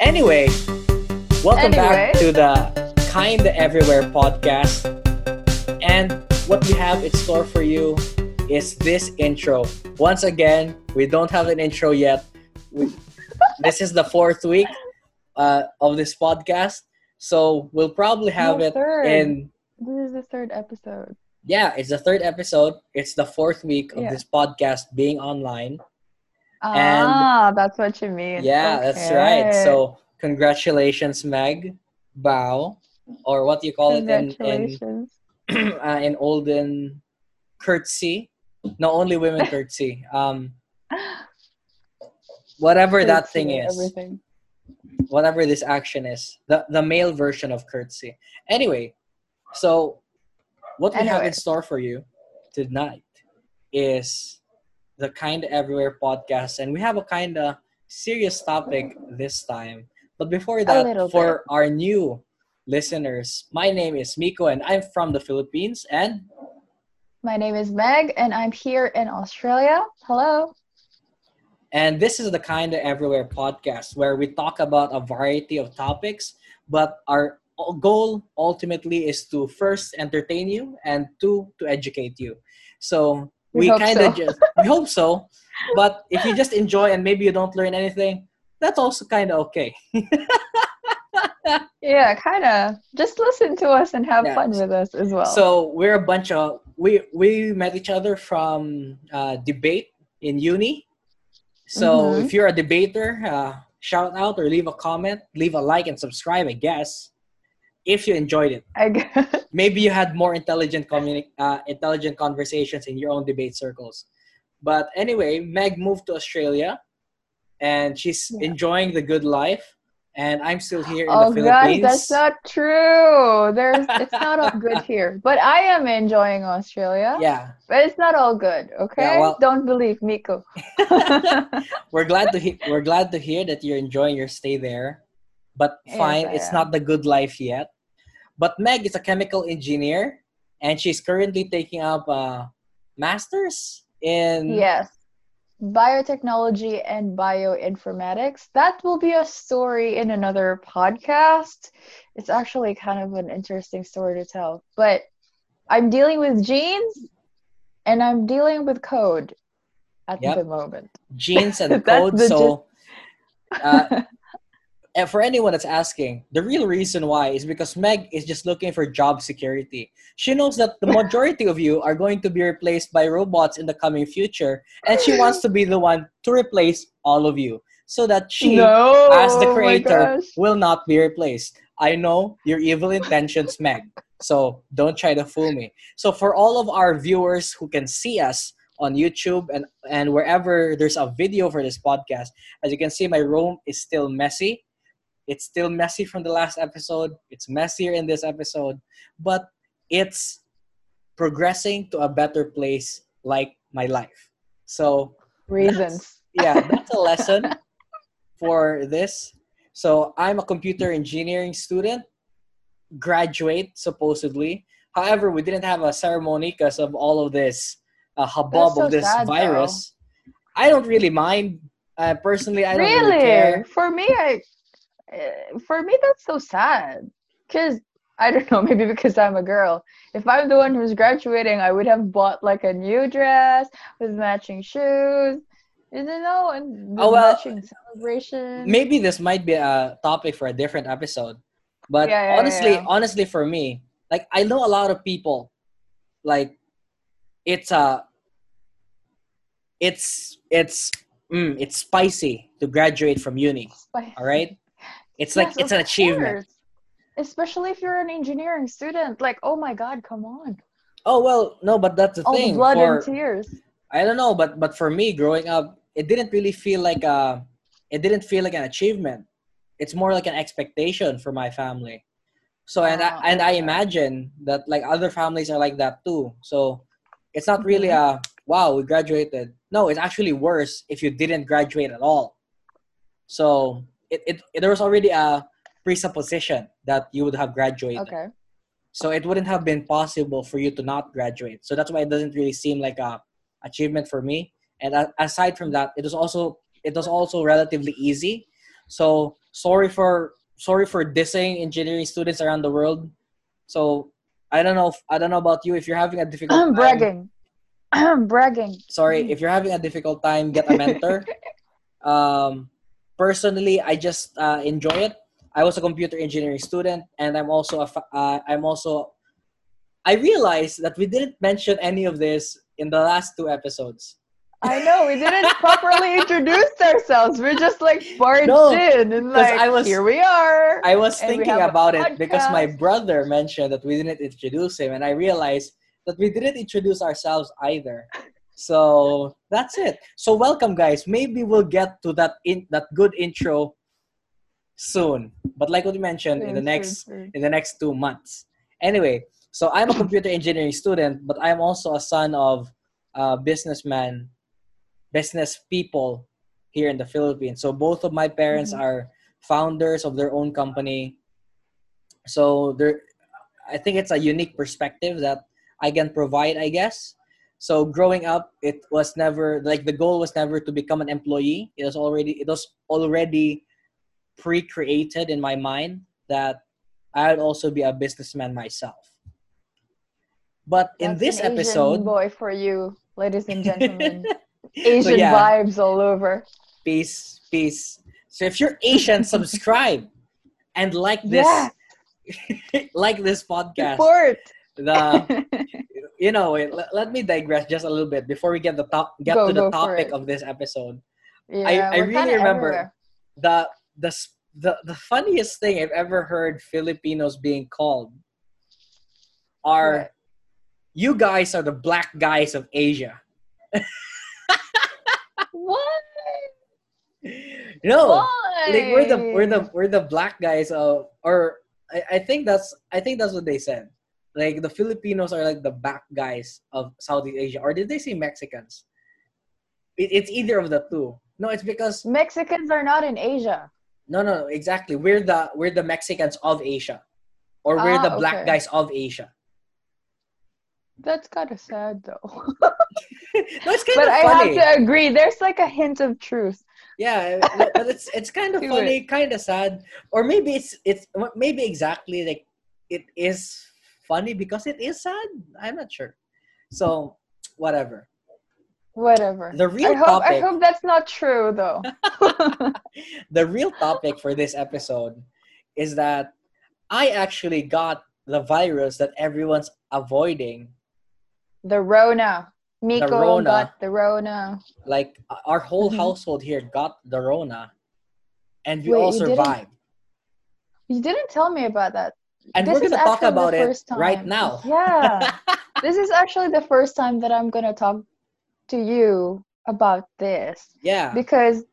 Anyway, welcome Anyway. back to the Kinda Everywhere podcast. And what we have in store for you is this intro. Once again, we don't have an intro yet. We, this is the fourth week uh, of this podcast. So we'll probably have No, it third. in This is the third episode. yeah, it's the third episode. It's the fourth week of Yeah. this podcast being online. And- ah, that's what you mean. Yeah, that's right. So congratulations, Meg. Bow. Or what do you call it in in, uh, in olden curtsy? No, only women curtsy. Um, whatever that thing is, Everything. whatever this action is, the the male version of curtsy. Anyway, so what we have in store for you tonight is the kind of everywhere podcast, and we have a kind of serious topic this time. But before that, for our new listeners, my name is Miko, and I'm from the Philippines, and My name is Meg, and I'm here in Australia. Hello. And this is the kind of everywhere podcast where we talk about a variety of topics, but our goal ultimately is to first entertain you and two to educate you. So we, We kind of so. just we hope so, but if you just enjoy and maybe you don't learn anything, that's also kind of okay. Yeah, kind of. Just listen to us and have Yeah. fun with us as well. So we're a bunch of we we met each other from uh, debate in uni. So Mhm. if you're a debater, uh, shout out or leave a comment, leave a like and subscribe. I guess if you enjoyed it, I guess. maybe you had more intelligent communi- uh, intelligent conversations in your own debate circles. But anyway, Meg moved to Australia, and she's Yeah. enjoying the good life. And I'm still here in Oh the Philippines. that's not true. There's it's not all good here. But I am enjoying Australia. yeah, But it's not all good, okay? well- Don't believe Miko. we're glad to he- we're glad to hear that you're enjoying your stay there. But fine, I it's am. not the good life yet. But Meg is a chemical engineer, and she's currently taking up a master's in Yes. Biotechnology and bioinformatics. That will be a story in another podcast. It's actually kind of an interesting story to tell. But I'm dealing with genes and I'm dealing with code at Yep. the moment. genes and code. So, uh, and for anyone that's asking, the real reason why is because Meg is just looking for job security. She knows that the majority of you are going to be replaced by robots in the coming future, and she wants to be the one to replace all of you so that she, no, as the oh creator, will not be replaced. I know your evil intentions, Meg. So don't try to fool me. So for all of our viewers who can see us on YouTube and, and wherever there's a video for this podcast, as you can see, my room is still messy. It's still messy from the last episode. It's messier in this episode, but it's progressing to a better place like my life. So reasons. yeah, that's a lesson for this. So I'm a computer engineering student, graduate supposedly. However, we didn't have a ceremony because of all of this uh, hubbub so of this sad, though. virus. I don't really mind. Uh, personally, I don't really, really? care. For me, I for me that's so sad. Cause I don't know, maybe because I'm a girl. If I'm the one who's graduating, I would have bought like a new dress with matching shoes. You know, and Oh, well, matching celebration. Maybe this might be a topic for a different episode. But Yeah, yeah, honestly, yeah. honestly, for me, like I know a lot of people, like it's a, it's it's mm, it's spicy to graduate from uni. All right, it's like Yes, it's an achievement. course. Especially if you're an engineering student. Like, oh my god, come on. Oh well, no, but that's the All thing. blood for, and tears. I don't know, but but for me, growing up, it didn't really feel like a, it didn't feel like an achievement. It's more like an expectation for my family. So and I, Ah, and I imagine that like other families are like that too. So it's not really Mm-hmm. a wow we graduated. No, it's actually worse if you didn't graduate at all. So it, it, it there was already a presupposition that you would have graduated. Okay. So it wouldn't have been possible for you to not graduate. So that's why it doesn't really seem like a achievement for me. And a- aside from that, it was also it was also relatively easy. So sorry for sorry for dissing engineering students around the world. So I don't know. If, I don't know about you. If you're having a difficult I'm time, bragging. I'm bragging. sorry if you're having a difficult time get a mentor um, personally i just uh, enjoy it i was a computer engineering student and i'm also a fa- uh, i'm also i realized that we didn't mention any of this in the last two episodes I know we didn't properly introduce ourselves. We're just like barged No, in and like I was- here we are. i was thinking about it because my brother mentioned that we didn't introduce him and i realized that we didn't introduce ourselves either so that's it so welcome guys maybe we'll get to that in that good intro soon but like what you mentioned in the next soon. in the next two months. Anyway, so I'm a computer engineering student, but I'm also a son of uh, businessman, business people here in the Philippines. So both of my parents Mhm. are founders of their own company. So there, I think it's a unique perspective that I can provide, I guess. So growing up, it was never like the goal was never to become an employee. It was already it was already pre-created in my mind that I'd also be a businessman myself. But in this episode, boy for you, ladies and gentlemen. Asian yeah. vibes all over. peace, peace. So if you're Asian, subscribe and like this, Yeah, like this podcast. support. The you know, wait, let, let me digress just a little bit before we get the top get Go- to the topic of this episode. yeah, I we're really remember- everywhere. The the the the funniest thing I've ever heard Filipinos being called are you guys are the black guys of Asia. What? No, Why? like we're the we're the we're the black guys of or I, I think that's I think that's what they said. Like the Filipinos are like the back guys of Southeast Asia, or did they say Mexicans? It, it's either of the two. No, it's because Mexicans are not in Asia. no, no, exactly. We're the we're the Mexicans of Asia, or we're Ah, the black okay. guys of Asia. That's kind of sad though. no, it's kind but of I have to agree. There's like a hint of truth. Yeah, but it's it's kind of funny, kind of sad, or maybe it's it's maybe exactly like it is funny because it is sad. I'm not sure. So whatever. Whatever. The real I hope I hope that's not true though. The real topic for this episode is that I actually got the virus that everyone's avoiding. the Rona. Miko Rona. got the Rona. Like our whole Mhm. household here got the Rona, and we Wait, all you didn't- survived. You didn't tell me about that. And we're gonna talk about it right now. Yeah. this is actually the first time that I'm gonna talk to you about this yeah. because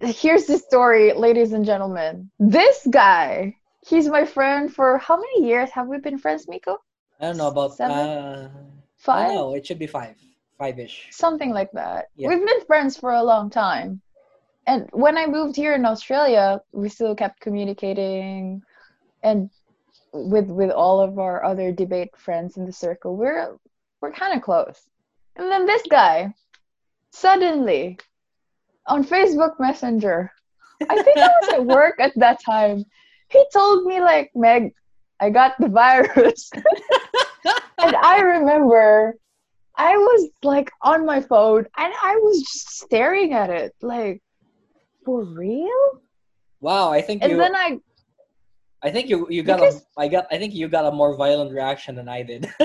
here's the story, ladies and gentlemen. This guy, he's my friend for how many years have we been friends, Miko? I don't know about Seven? uh Five? No, it should be five, five-ish. Something like that. Yeah. We've been friends for a long time. And when I moved here in Australia, we still kept communicating and with with all of our other debate friends in the circle. We're we're kind of close. And then this guy suddenly on Facebook Messenger, I think I was at work at that time. He told me like, "Meg, I got the virus." and I remember I was like on my phone and I was just staring at it, like, for real? Wow, I think And you then I, I think you you got Because- a I got I think you got a more violent reaction than I did.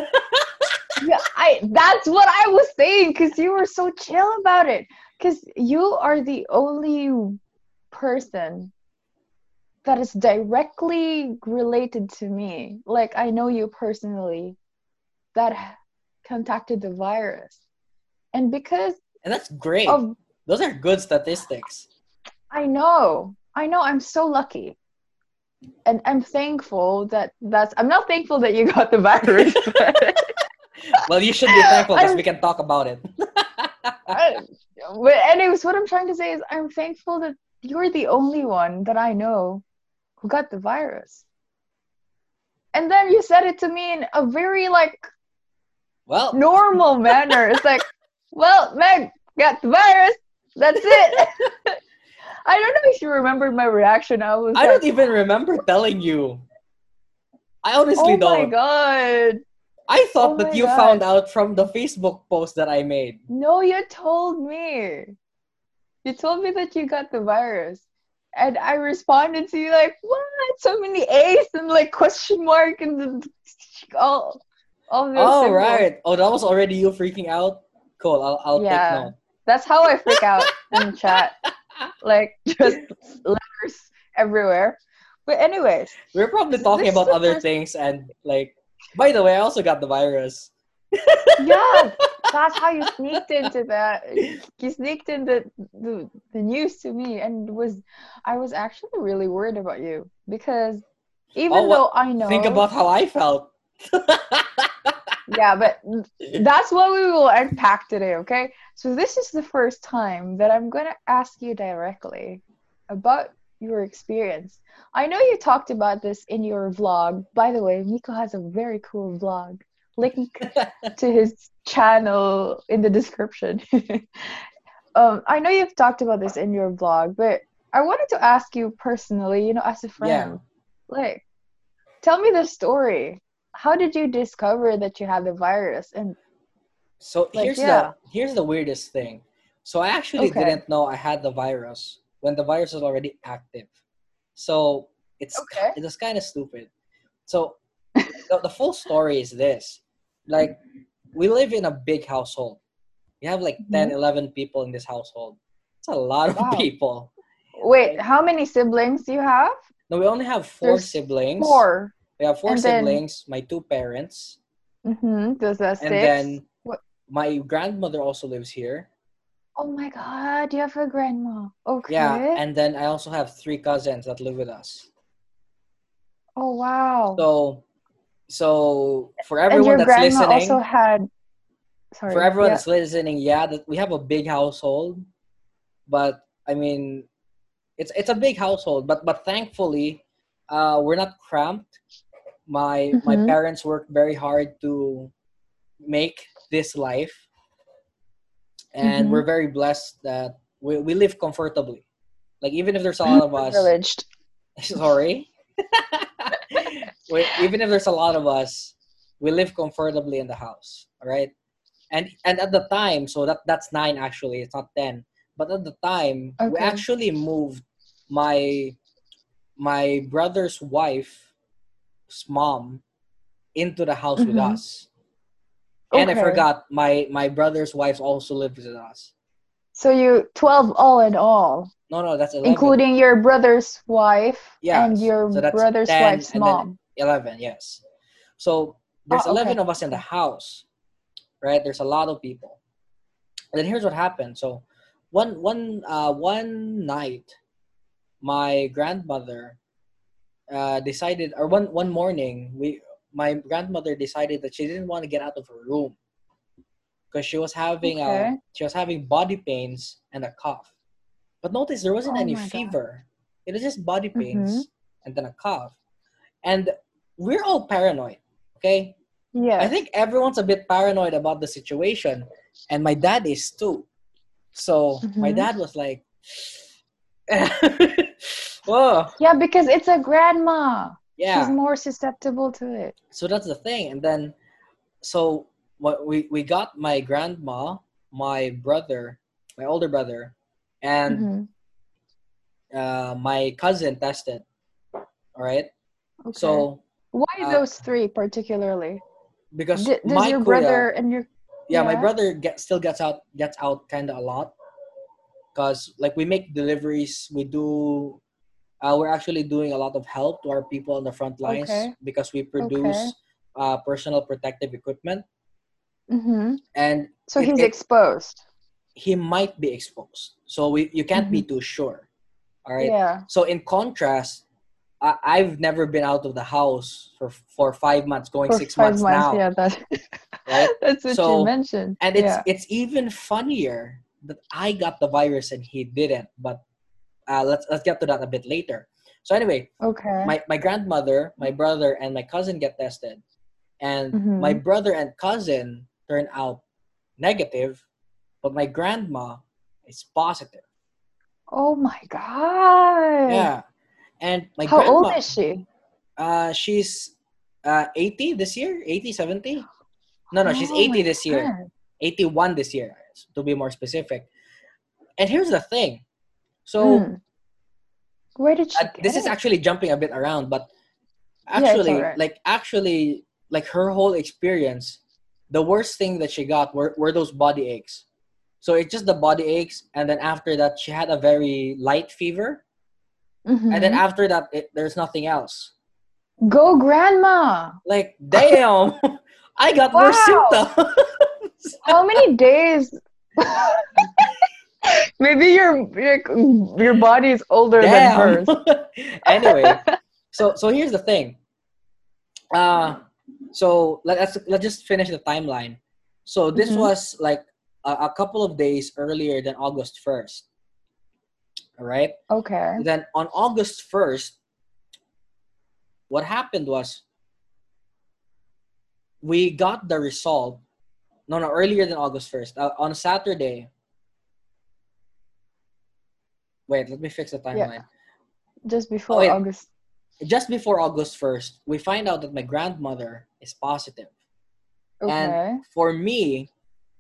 yeah, I, that's what I was saying because you were so chill about it. Because you are the only person that is directly related to me. Like, I know you personally that contacted the virus. And because and that's great. of Those are good statistics. I know. I know. I'm so lucky. And I'm thankful that that's. I'm not thankful that you got the virus. Well, you should be thankful because we can talk about it. I- but anyways, what I'm trying to say is I'm thankful that you're the only one that I know who got the virus. And then you said it to me in a very like well, normal manner. It's like, well, Meg got the virus. That's it. I don't know if you remember my reaction. I was I like, don't even remember telling you. I honestly thought oh my don't. god. I thought Oh that you God. found out from the Facebook post that I made. No, you told me. You told me that you got the virus. And I responded to you like, what? So many A's and like question mark and all, all those Oh symbols. right. Oh, that was already you freaking out. Cool. I'll I'll Yeah. take note. That's how I freak out in chat. Like just letters everywhere. But anyways, We're probably talking about other first- things and like. By the way, I also got the virus. yeah, that's how you sneaked into that. You sneaked in the, the the news to me, and was I was actually really worried about you because even Oh, though I know, Think about how I felt. yeah, but that's what we will unpack today. Okay, so this is the first time that I'm gonna ask you directly about your experience. I know you talked about this in your vlog. By the way, Miko has a very cool vlog. Link to his channel in the description. um, I know you've talked about this in your vlog, but I wanted to ask you personally, you know, as a friend, like, tell me the story. How did you discover that you had the virus? And So Like, here's yeah. the here's the weirdest thing. So I actually Okay. didn't know I had the virus when the virus was already active. So it's Okay. it was kind of stupid. So the, the full story is this: like we live in a big household. We have like 10, 11 people in this household. It's a lot of Mm-hmm. People. wait, how many siblings do you have? No, we only have four There's siblings. Four. We have four And then- siblings. My two parents, Mm-hmm. Does that and six? then? My grandmother also lives here. Oh my god, you have a grandma. Okay. Yeah, and then I also have three cousins that live with us. oh wow. So, so for and everyone your that's grandma listening, also had. Sorry. for everyone yeah. that's listening, yeah, that we have a big household, but I mean, it's it's a big household, but but thankfully, uh, we're not cramped. My my Mhm. parents worked very hard to make this life, and Mhm. we're very blessed that we we live comfortably. Like even if there's a lot of us, privileged. sorry we, even if there's a lot of us we live comfortably in the house all right and and at the time so that that's nine actually it's not ten but at the time we actually moved my my brother's wife's mom into the house with Mhm. Us and i forgot my my brother's wife also lives with us. So you twelve all in all, no no that's 11 including your brother's wife Yes, and your so brother's 10, wife's mom. 11 yes. So there's Oh, 11 of us in the house right? There's a lot of people. And then here's what happened. So one one uh one night my grandmother uh decided or one one morning we my grandmother decided that she didn't want to get out of her room because she was having uh Okay. she was having body pains and a cough but notice there wasn't Oh any my God. fever it was just body pains Mm-hmm. and then a cough and we're all paranoid okay Yeah. i think everyone's a bit paranoid about the situation and my dad is too so my Mhm. dad was like whoa yeah, because it's a grandma. Yeah She's more susceptible to it. so that's the thing and then so what we we got my grandma my brother my older brother and Mhm. uh, my cousin tested all right Okay. so why uh, those three particularly? because D- does my your kuya- brother and your yeah, my brother get, still gets out gets out kind of a lot because like we make deliveries we do uh, we're actually doing a lot of help to our people on the front lines Okay. because we produce uh, personal protective equipment hmm and So It- he's it- exposed. he might be exposed so we you can't be too sure all right Mm-hmm. Yeah. so in contrast I, i've never been out of the house for for five months going For six five months, now Yeah, that, right? that's what So- you mentioned. and it's yeah. it's even funnier that I got the virus and he didn't. But uh, let's let's get to that a bit later. So anyway, okay. my my grandmother, my brother, and my cousin get tested, and Mhm. my brother and cousin turn out negative, but my grandma is positive. Oh my god. Yeah. And my How grandma, old is she? uh, she's uh, 80 this year, 80, 70? No, no, she's Oh 80 my this year, God. 81 this year, to be more specific. And here's the thing. So, Mm. Where did she uh, this is actually jumping a bit around, but Yeah, it's actually, like, actually, like her whole experience, the worst thing that she got were, were those body aches. So it's just the body aches, and then after that, she had a very light fever, and then Mhm. after that, it, there's nothing else. Go grandma. Like, damn, I got more Wow. symptoms. How many days? Maybe your, your your body is older than hers. anyway, so so here's the thing. Uh, so let, let's let's just finish the timeline. So this Mhm. was like a, a couple of days earlier than August first. All right. Okay. Then on August first, what happened was we got the result. No, no, earlier than August first. Uh, on Saturday. Wait, let me fix the timeline. Just before wait. August. Just before August first, we find out that my grandmother is positive. Okay. And for me,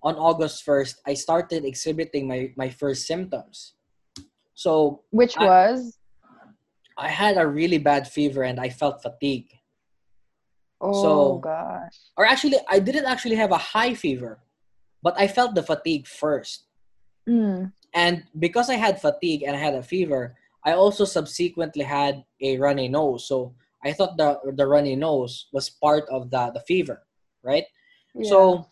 on August 1st, I started exhibiting my, my first symptoms. So Which I- was? I had a really bad fever and I felt fatigue. Oh so- gosh. Or actually, I didn't actually have a high fever, but I felt the fatigue first. Mm. And because I had fatigue and I had a fever, I also subsequently had a runny nose. So I thought the, the runny nose was part of the, the fever, right? Yeah. So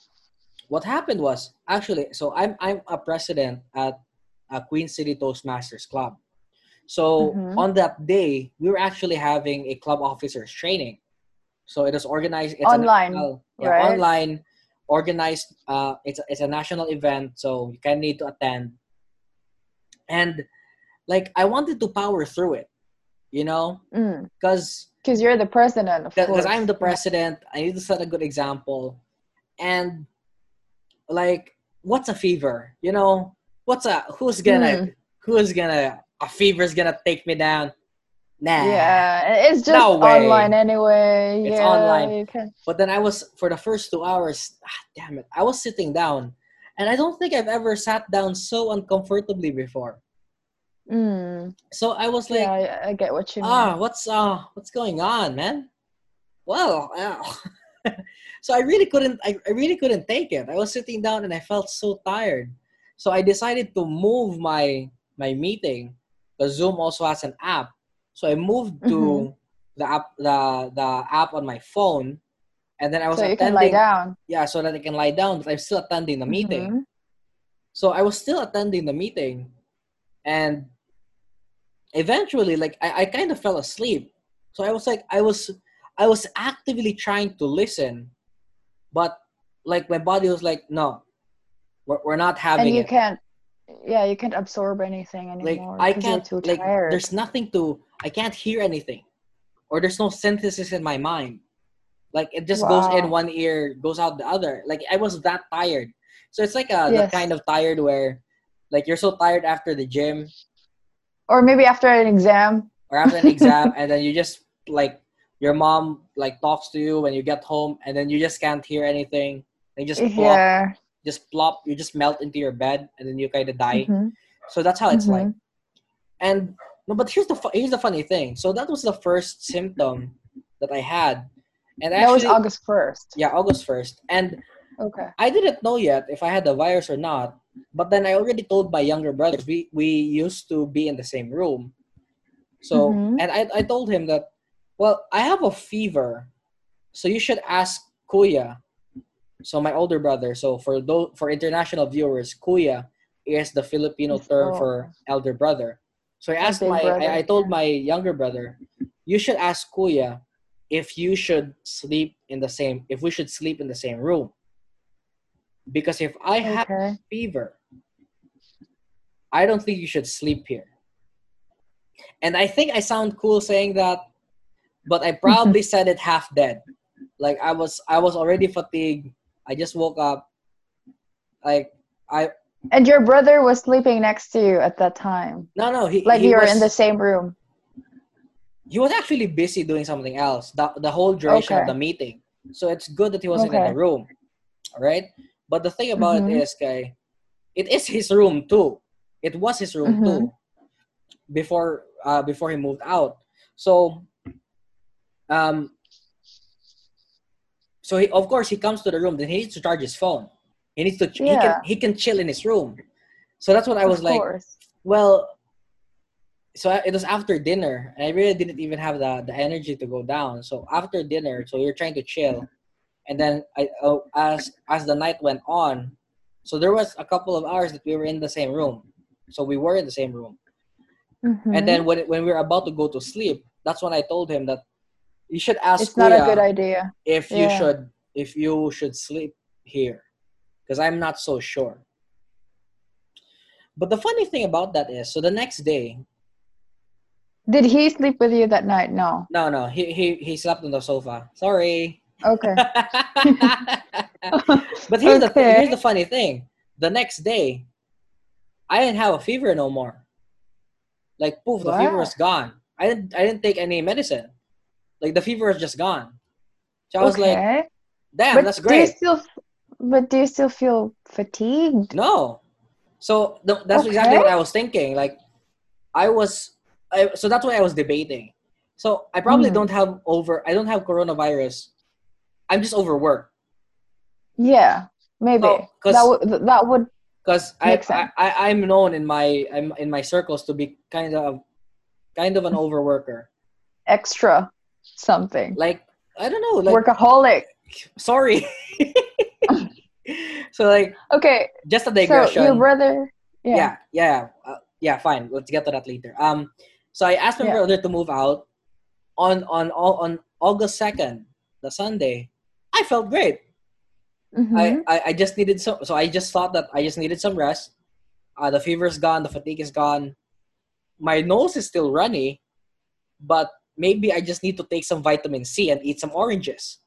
what happened was actually so I'm I'm a president at a Queen City Toastmasters Club. So Mhm. on that day, we were actually having a club officers training. So it is organized it's Online, national, yeah, right? online organized uh it's a, it's a national event so you of need to attend. And like I wanted to power through it, you know, Mm. cuz Because you're the president, because. I'm the president, I need to set a good example. And like, what's a fever? You know, what's a who's gonna Hmm. who's gonna a fever's gonna take me down? Nah. Yeah, it's just No online anyway. It's yeah, online. But then I was for the first two hours. Ah, damn it! I was sitting down, and I don't think I've ever sat down so uncomfortably before. Mm. So I was like, yeah, I, I get what you mean. ah, what's uh, what's going on, man? Well, uh, so I really couldn't, I, I really couldn't take it. I was sitting down and I felt so tired. So I decided to move my my meeting. The Zoom also has an app, so I moved to Mhm. the app, the the app on my phone, and then I was so you can lie down. Yeah, so that I can lie down, but I'm still attending the meeting. Mhm. So I was still attending the meeting, and eventually, like I, I kind of fell asleep. So I was like, I was, I was actively trying to listen, but like my body was like, no, we're, we're not having And you it. can't. Yeah, you can't absorb anything like anymore. I 'cause you're can't, like tired. there's nothing to, I can't hear anything, or there's no synthesis in my mind. Like it just goes in one ear, goes out the other. Like I was that tired. So it's like a Yes. the kind of tired where, like you're so tired after the gym Or maybe after an exam. or after an exam, and then you just like your mom like talks to you when you get home, and then you just can't hear anything. And you just plop, Yeah. just plop, you just melt into your bed, and then you kind of die. Mhm. So that's how it's Mhm. like. And no, but here's the here's the funny thing. So that was the first symptom that I had, and That was August first. yeah, August first, and Okay. I didn't know yet if I had the virus or not. But then I already told my younger brothers we we used to be in the same room. So Mhm. and I I told him that, well, I have a fever, so you should ask Kuya. So my older brother. So for those for international viewers, Kuya is the Filipino term oh. for elder brother. So I asked my brother, I, I told my younger brother, you should ask Kuya if you should sleep in the same if we should sleep in the same room. Because if I have fever, I don't think you should sleep here. And I think I sound cool saying that, but I probably said it half dead. Like I was I was already fatigued. I just woke up. Like I And your brother was sleeping next to you at that time. No, no, he Like he you were in the same room. He was actually busy doing something else the, the whole duration of the meeting. So it's good that he wasn't in the room. right? But the thing about Mhm. it is, guy, it is his room too. It was his room Mhm. too before uh before he moved out. So um so he, of course he comes to the room then he needs to charge his phone. He needs to he Yeah. can he can chill in his room. So that's what I was of like course. well, so it was after dinner, and I really didn't even have the, the energy to go down. So after dinner, so we were trying to chill, and then I oh, as as the night went on, so there was a couple of hours that we were in the same room. So we were in the same room, Mhm. and then when when we were about to go to sleep, that's when I told him that you should ask it's not a good idea. if you should if you should sleep here, because I'm not so sure. But the funny thing about that is, so the next day, Did he sleep with you that night? No. No, no, he he he slept on the sofa. Sorry. Okay. but here's the Okay. here's the funny thing. The next day, I didn't have a fever no more. Like poof, the fever was gone. I didn't I didn't take any medicine. Like the fever was just gone. So I was like, damn, but that's do you still but do you still feel fatigued? No. So th- that's exactly what I was thinking. Like I was I, so that's why I was debating. So I probably Mm. don't have over I don't have coronavirus. I'm just overworked. Yeah, maybe. 'cause- that would that would because I, I, I I'm known in my I'm in my circles to be kind of kind of an overworker. extra something. Like I don't know, like Workaholic. sorry. so like Okay, just a digression. so your brother. Yeah. yeah, yeah, uh, yeah. Fine, let's get to that later. Um, so I asked my Yeah. brother to move out on on on on August second, the Sunday. I felt great. Mhm. I, I I just needed some. So I just thought that I just needed some rest. Uh, the fever's gone. The fatigue is gone. My nose is still runny, but maybe I just need to take some vitamin C and eat some oranges.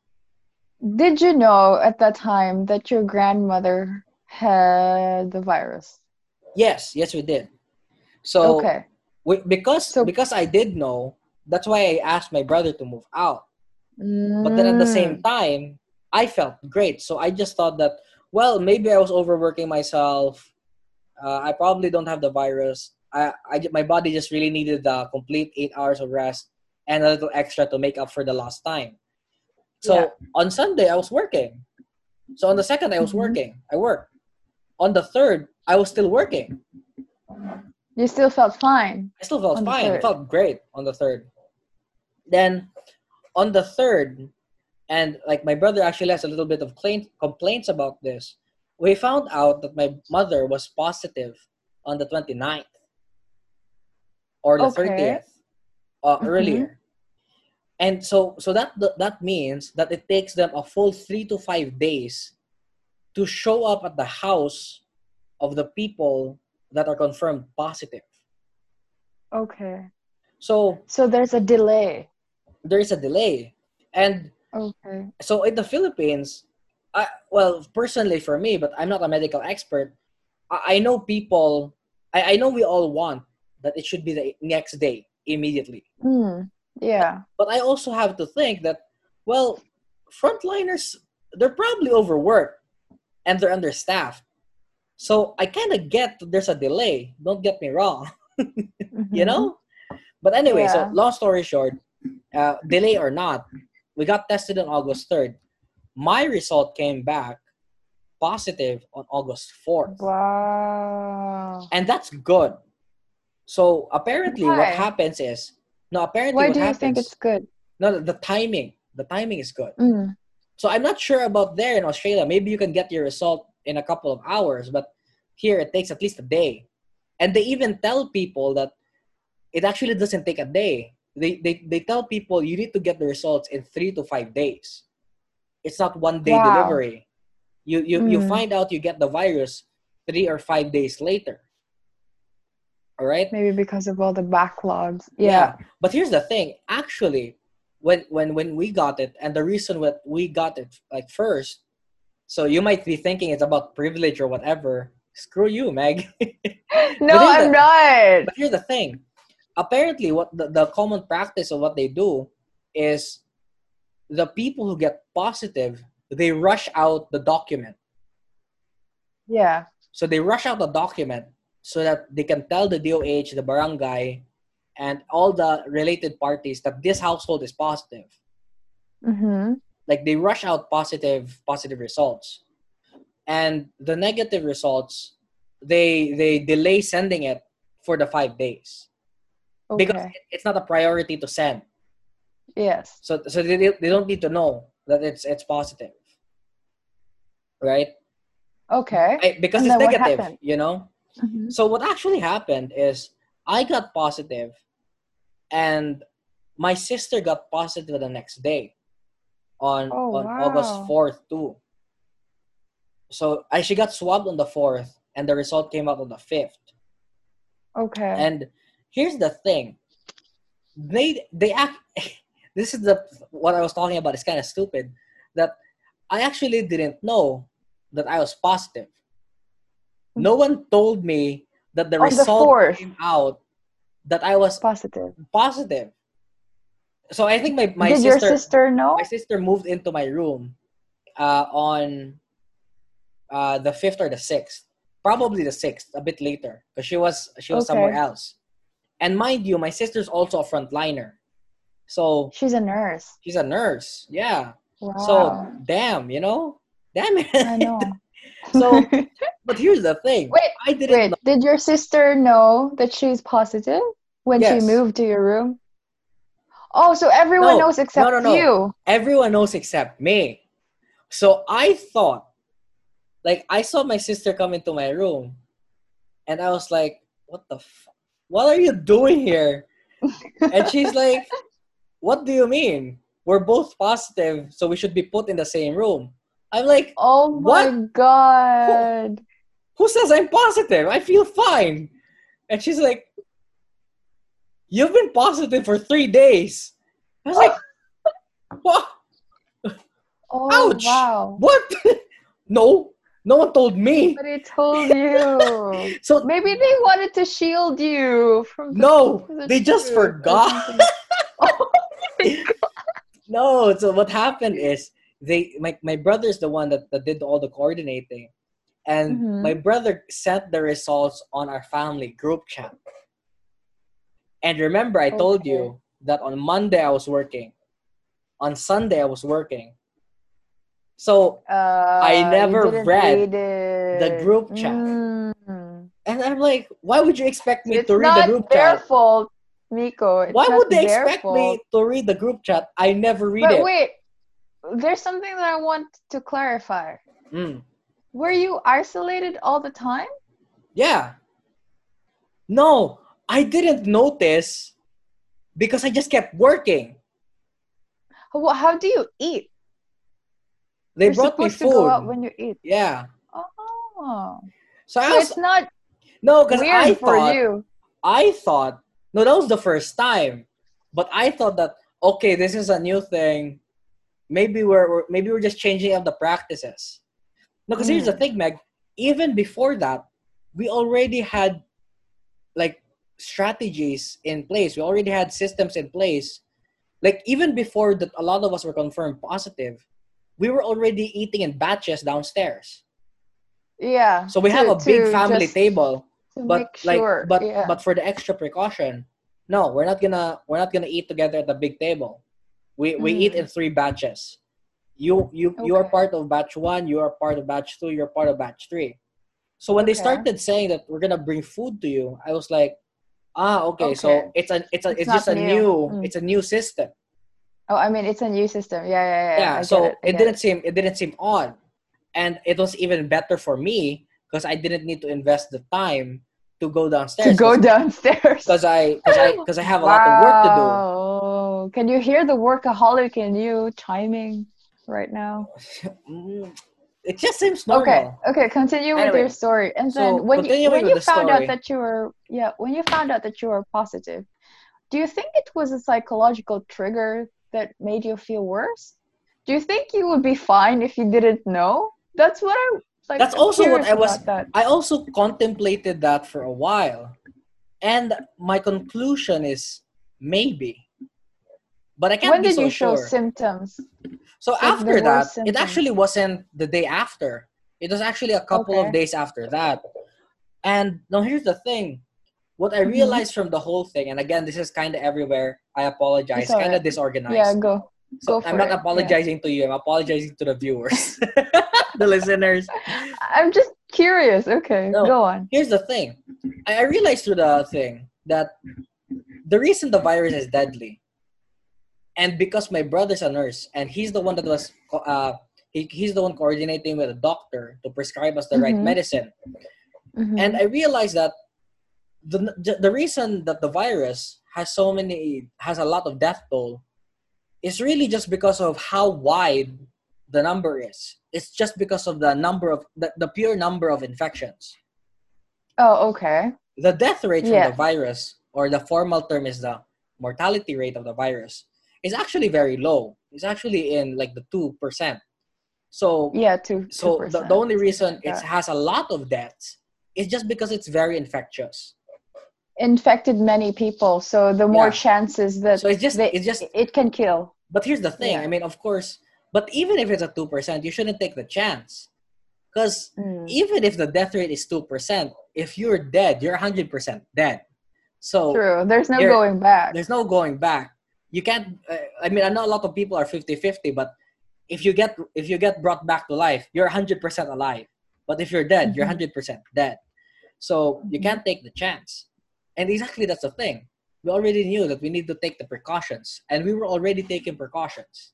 Did you know at that time that your grandmother had the virus? Yes, yes, we did. So okay. Because So- because I did know, that's why I asked my brother to move out. But then at the Mm. same time, I felt great. So I just thought that, well, maybe I was overworking myself. Uh, I probably don't have the virus. I, I, my body just really needed the complete eight hours of rest and a little extra to make up for the lost time. So Yeah. on Sunday, I was working. So on the second, I was Mhm. working. I worked. On the third, I was still working. You still felt fine. I still felt fine. I felt great on the third. Then on the third, and like my brother actually has a little bit of claim, complaints about this. We found out that my mother was positive on the 29th or the Okay. 30th uh, Mhm. earlier. And so so that that means that it takes them a full 3 to 5 days to show up at the house of the people that are confirmed positive. Okay. So So there's a delay. there is a delay. And Okay. so in the Philippines, I, well, personally for me, but I'm not a medical expert, I, I know people, I, I know we all want that it should be the next day immediately. Mm. Yeah. But I also have to think that, well, frontliners, they're probably overworked and they're understaffed. So I kind of get there's a delay. Don't get me wrong. you Mhm. know but anyway so long story short uh, delay or not we got tested on august 3rd my result came back positive on august 4th Wow. and that's good so apparently what happens is no apparently Why what do you happens think it's good? no the timing the timing is good Mm. so i'm not sure about there in australia maybe you can get your result in a couple of hours but here it takes at least a day and they even tell people that it actually doesn't take a day they they, they tell people you need to get the results in three to five days it's not one day Wow. delivery you you, you Mm. find out you get the virus three or five days later all right Maybe because of all the backlogs. Yeah. but here's the thing actually when when when we got it and the reason what we got it like first so you might be thinking it's about privilege or whatever Screw you, Meg. No, I'm the- not. But here's the thing. Apparently, what the, the common practice of what they do is the people who get positive, they rush out the document. Yeah. So they rush out the document so that they can tell the DOH, the barangay, and all the related parties that this household is positive. Mm-hmm. Like they rush out positive positive results. And the negative results, they they delay sending it for the five days. Okay. Because it's not a priority to send. yes. So so they, they don't need to know that it's it's positive. Right? Okay. I- because And it's negative, you know? Mhm. So what actually happened is I got positive and my sister got positive the next day on Oh, on August 4th too. So I she got swabbed on the 4th and the result came out on the 5th. Okay. And here's the thing. They they act this is the what I was talking about It's kind of stupid that I actually didn't know that I was positive. No one told me that the On result 4th. came out that I was Positive. positive. So I think my, my Did sister your sister know? my sister moved into my room uh, on uh, the fifth or the sixth, probably the sixth, a bit later, because she was she was Okay. somewhere else. And mind you, my sister's also a frontliner, so She's a nurse. she's a nurse. Yeah. Wow. So damn, you know, damn it. I know. so, but here's the thing. Wait, I didn't. Wait, know- did your sister know that she's positive when Yes. she moved to your room? Oh, so everyone No, knows except no, no. you. everyone knows except me. So I thought, like, I saw my sister come into my room, and I was like, "What the? F- what are you doing here?" and she's like, "What do you mean? We're both positive, so we should be put in the same room." I'm like, Oh my What? god. "Who says I'm positive? I feel fine." And she's like, "You've been positive for three days." I was like, "What? Oh Ouch. wow. What? no, no one told me." But it told you. So Maybe they wanted to shield you from the, no, the they just truth forgot. oh. No, so what happened is they my, my brother's the one that, that did all the coordinating. And Mhm. my brother sent the results on our family group chat. And remember I told you that on Monday I was working. On Sunday I was working. So Uh, I never read read the group chat. Mm. and I'm like, why would you expect me It's to read the group their chat? fault, Miko. It's Why would they expect fault. me to read the group chat? I never read But it. wait, there's something that I want to clarify. Mm. Were you isolated all the time? Yeah. No, I didn't notice because I just kept working. How, how do you eat? They You're brought me supposed to go out food. when you eat. Yeah. Oh, So I so was it's not no, because I for thought you. I thought no, that was the first time. But I thought that okay, this is a new thing. Maybe we're, we're maybe we're just changing up the practices. No, because here's the Mm. thing, Meg. Even before that, we already had like strategies in place. We already had systems in place. Like even before that, a lot of us were confirmed positive. We were already eating in batches downstairs. Yeah. So we to- have a big family table but like sure. but yeah. but for the extra precaution no we're not gonna we're not gonna eat together at the big table we we eat Mm. in three batches you you you are part of batch one you are part of batch two you're part of batch three so when they Okay. started saying that we're gonna bring food to you i was like ah okay, so it's a it's a It's it's, just a new, new. Mm. it's a new system oh, I mean, it's a new system. Yeah, yeah, yeah. yeah so it, it didn't seem it didn't seem odd and it was even better for me because i didn't need to invest the time to go downstairs to go downstairs. because I because I because I have a lot of work to do. Wow. Can you hear the workaholic in you chiming right now? It just seems normal. Okay, okay, continue with your story. And so then when you, when you found story. out that you were yeah, when you found out that you were positive, do you think it was a psychological trigger that made you feel worse? Do you think you would be fine if you didn't know? That's what I Like, That's I'm also what I was- That. I also contemplated that for a while. And my conclusion is maybe. But I can't When did so you show sure. symptoms? so the after that, it actually wasn't the day after. It was actually a couple of days after that. And now here's the thing. What I Mhm. realized from the whole thing, and again, this is kind of everywhere. I apologize. Kind of alright. disorganized. Yeah, go. so go I'm not it, yeah. apologizing to you. I'm apologizing to the viewers, the listeners. I'm just curious. Okay, No. go on. here's the thing I, realized through the thing that the reason the virus is deadly and because my brother's a nurse and he's the one that was uh, he, he's the one coordinating with a doctor to prescribe us the right Mhm. medicine Mhm. and i realized that the, the reason that the virus has so many has a lot of death toll is really just because of how wide the number is it's just because of the number of the, the pure number of infections oh, okay. the death rate from the virus, or the formal term is the mortality rate of the virus, is actually very low. It's actually in like the two percent. So, Yeah, two. so the, the only reason it has a lot of deaths is just because it's very infectious. Infected many people, so the more Yeah. chances that So it's just they, it's just. it can kill. But here's the thing. Yeah. I mean, of course, but even if it's a two percent, you shouldn't take the chance, because Mm. even if the death rate is two percent, if you're dead, you're hundred percent dead. So True. There's no There- going back. there's no going back you can't uh, i mean i know a lot of people are 50-50 but if you get if you get brought back to life you're 100% alive but if you're dead you're Mhm. 100% dead so you Mhm. can't take the chance and exactly that's the thing we already knew that we need to take the precautions and we were already taking precautions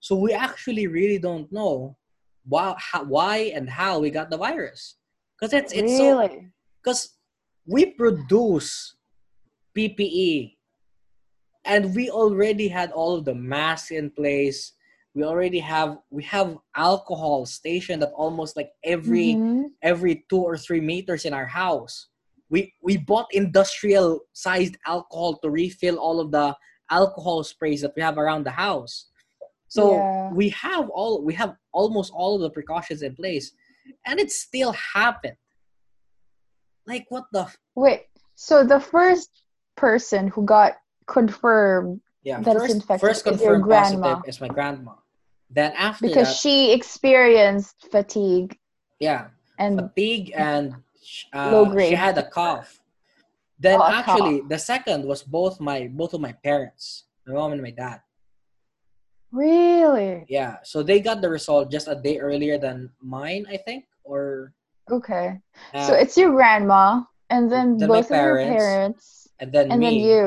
so we actually really don't know why how, why and how we got the virus because it's it's so really? because we produce PPE and we already had all of the masks in place. We already have we have alcohol stationed at almost like every Mhm. every two or three meters in our house. We we bought industrial sized alcohol to refill all of the alcohol sprays that we have around the house. So Yeah. we have all we have almost all of the precautions in place, and it still happened. Like what the f- Wait. So the first person who got confirmed yeah that is first, infected first is your confirmed grandma. positive is my grandma. Then after because that, she experienced fatigue yeah, and fatigue and uh, Low she had a cough. Then Oh, actually, the second was both my both of my parents, my mom and my dad. really Yeah, so they got the result just a day earlier than mine, I think, or okay. uh, so it's your grandma and then, Then both of your parents, parents and then and me, then you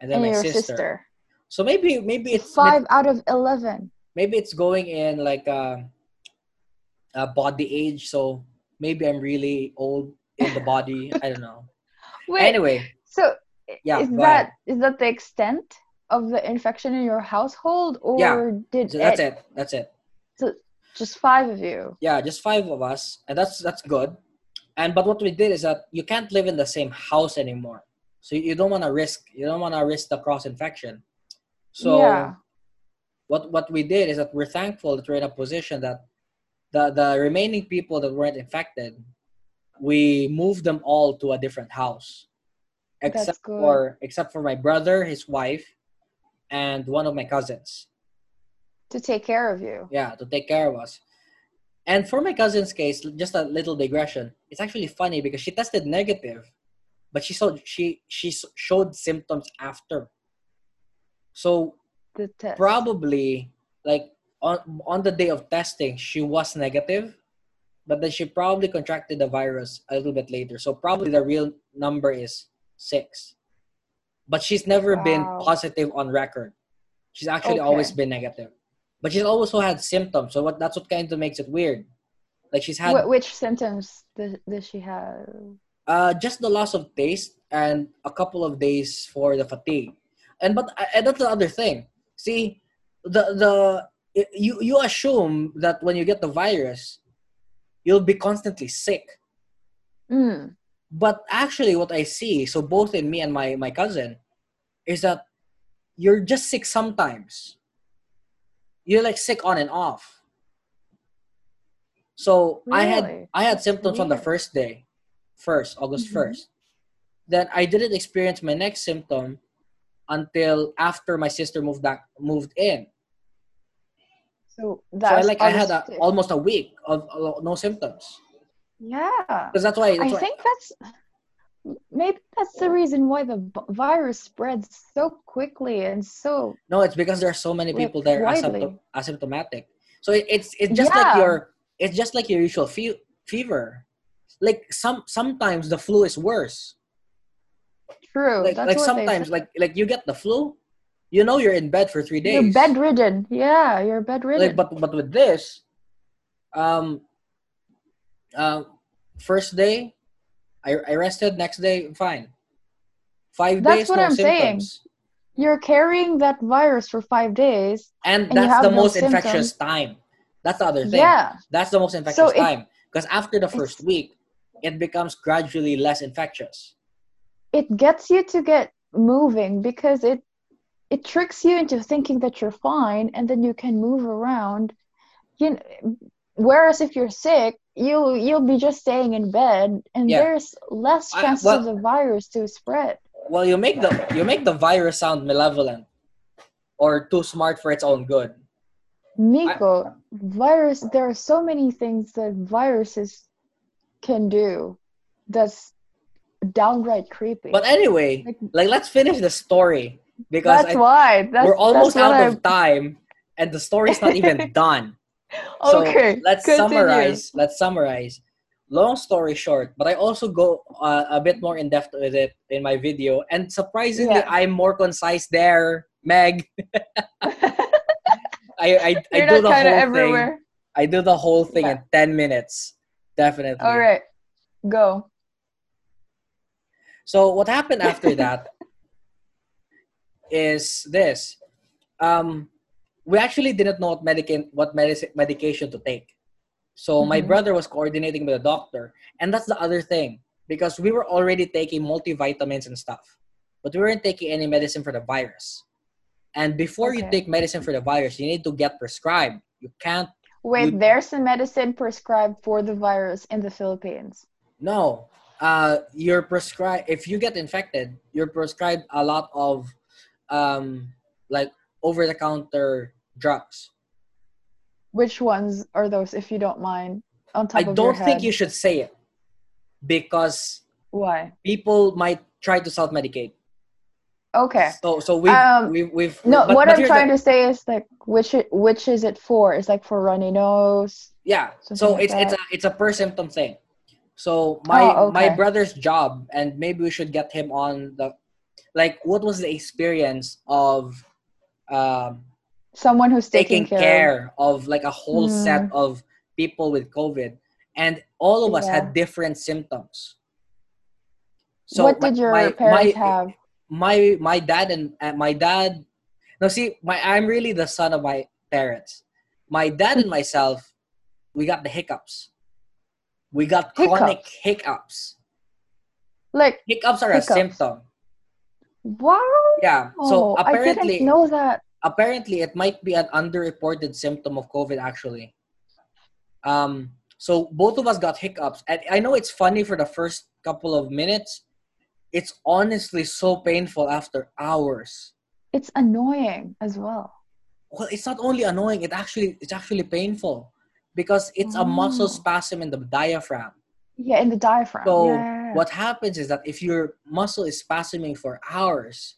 and then and my your sister. sister. So maybe maybe it's Five out of eleven. maybe it's going in like a, a body age. So maybe I'm really old in the body. I don't know. Wait. Anyway, So Yeah, is that is that the extent of the infection in your household, or Yeah, did so that's it, it. That's it. So just five of you? Yeah, just five of us, and that's that's good. And but what we did is that you can't live in the same house anymore. So you don't want to risk. You don't want to risk the cross infection. So yeah. what what we did is that we're thankful that we're in a position that the the remaining people that weren't infected, we moved them all to a different house, except for except for my brother, his wife, and one of my cousins. To take care of you. Yeah, to take care of us. And for my cousin's case, just a little digression. It's actually funny because she tested negative, but she saw she she showed symptoms after. So The test. probably like on on the day of testing she was negative but then she probably contracted the virus a little bit later. So probably the real number is six. But she's never been positive on record. She's actually always been negative. But she's also had symptoms. So what that's what kind of makes it weird. Like she's had Wh- which symptoms does, does she have? uh, just the loss of taste and a couple of days for the fatigue. And but and that's the other thing. See, the the you you assume that when you get the virus, you'll be constantly sick. Mm. But actually, what I see, so both in me and my my cousin, is that you're just sick sometimes. You're like sick on and off. So I had I had symptoms on the first day, first August Mhm. 1st Then I didn't experience my next symptom until after my sister moved back moved in. So so I like I had a, almost a week of no symptoms yeah. because that's why. That's I why think that's maybe that's the reason why the virus spreads so quickly and so no, it's because there are so many like, people that are asymptom- asymptomatic. So it, it's it's just like your it's just like your usual fe- fever. Like some sometimes the flu is worse. true. Like that's like sometimes like like you get the flu, you know you're in bed for three days. you're bedridden. Yeah, you're bedridden. like but but with this um uh, first day I, I rested next day fine five That's days That's what no I'm saying. you're carrying that virus for five days. and And that's the no most infectious time that's the other thing Yeah. that's the most infectious it- time because after the first week it becomes gradually less infectious it gets you to get moving because it it tricks you into thinking that you're fine and then you can move around. You know, whereas if you're sick you you'll be just staying in bed and Yeah. there's less I- chances well- of the virus to spread. Well you make the you make the virus sound malevolent or too smart for its own good. Miko, virus there are so many things that viruses can do that's downright creepy. But anyway Like- like let's finish the story because that's I, why that's, we're almost that's out I'm- of time and the story's not even done so okay let's continue. summarize let's summarize long story short but i also go uh, a bit more in depth with it in my video and surprisingly Yeah. i'm more concise there meg i i, I do not the whole everywhere thing i do the whole thing Yeah. in 10 minutes definitely All right, go. So what happened after that is this. Um, we actually didn't know what medication what medic- medication to take. So my Mhm. brother was coordinating with a doctor, and that's the other thing because we were already taking multivitamins and stuff, but we weren't taking any medicine for the virus. And before you take medicine for the virus, you need to get prescribed. You can't. Wait, You- there's a medicine prescribed for the virus in the Philippines. No, uh, you're prescribed. If you get infected, you're prescribed a lot of, um, like over the counter drugs. Which ones are those, if you don't mind? On top I of don't think you should say it because Why? people might try to self medicate. Okay. So, so we've, Um, we've, we've No, but- what but I'm trying the- to say is like, which which is it for? It's like for runny nose. yeah. So like it's it's a it's a per symptom thing. So my Oh, my brother's job, and maybe we should get him on the, like, what was the experience of, um, Someone who's taking taking care of like a whole Mm. set of people with COVID, and all of us Yeah. had different symptoms. what my- did your my- parents my, have? My my dad and uh, my dad. No, see, my I'm really the son of my parents. My dad and myself, we got the hiccups. We got chronic hiccups. Like, Hiccups are Hiccups. a symptom. Wow. Yeah. So Oh, I apparently, didn't know that. apparently it might be an underreported symptom of COVID actually. Um, so both of us got hiccups. And I know it's funny for the first couple of minutes. It's honestly so painful after hours. It's annoying as well. Well, it's not only annoying, it actually it's actually painful because it's a muscle spasm in the diaphragm. Yeah, in the diaphragm. So yeah, yeah, what happens is that if your muscle is spasming for hours,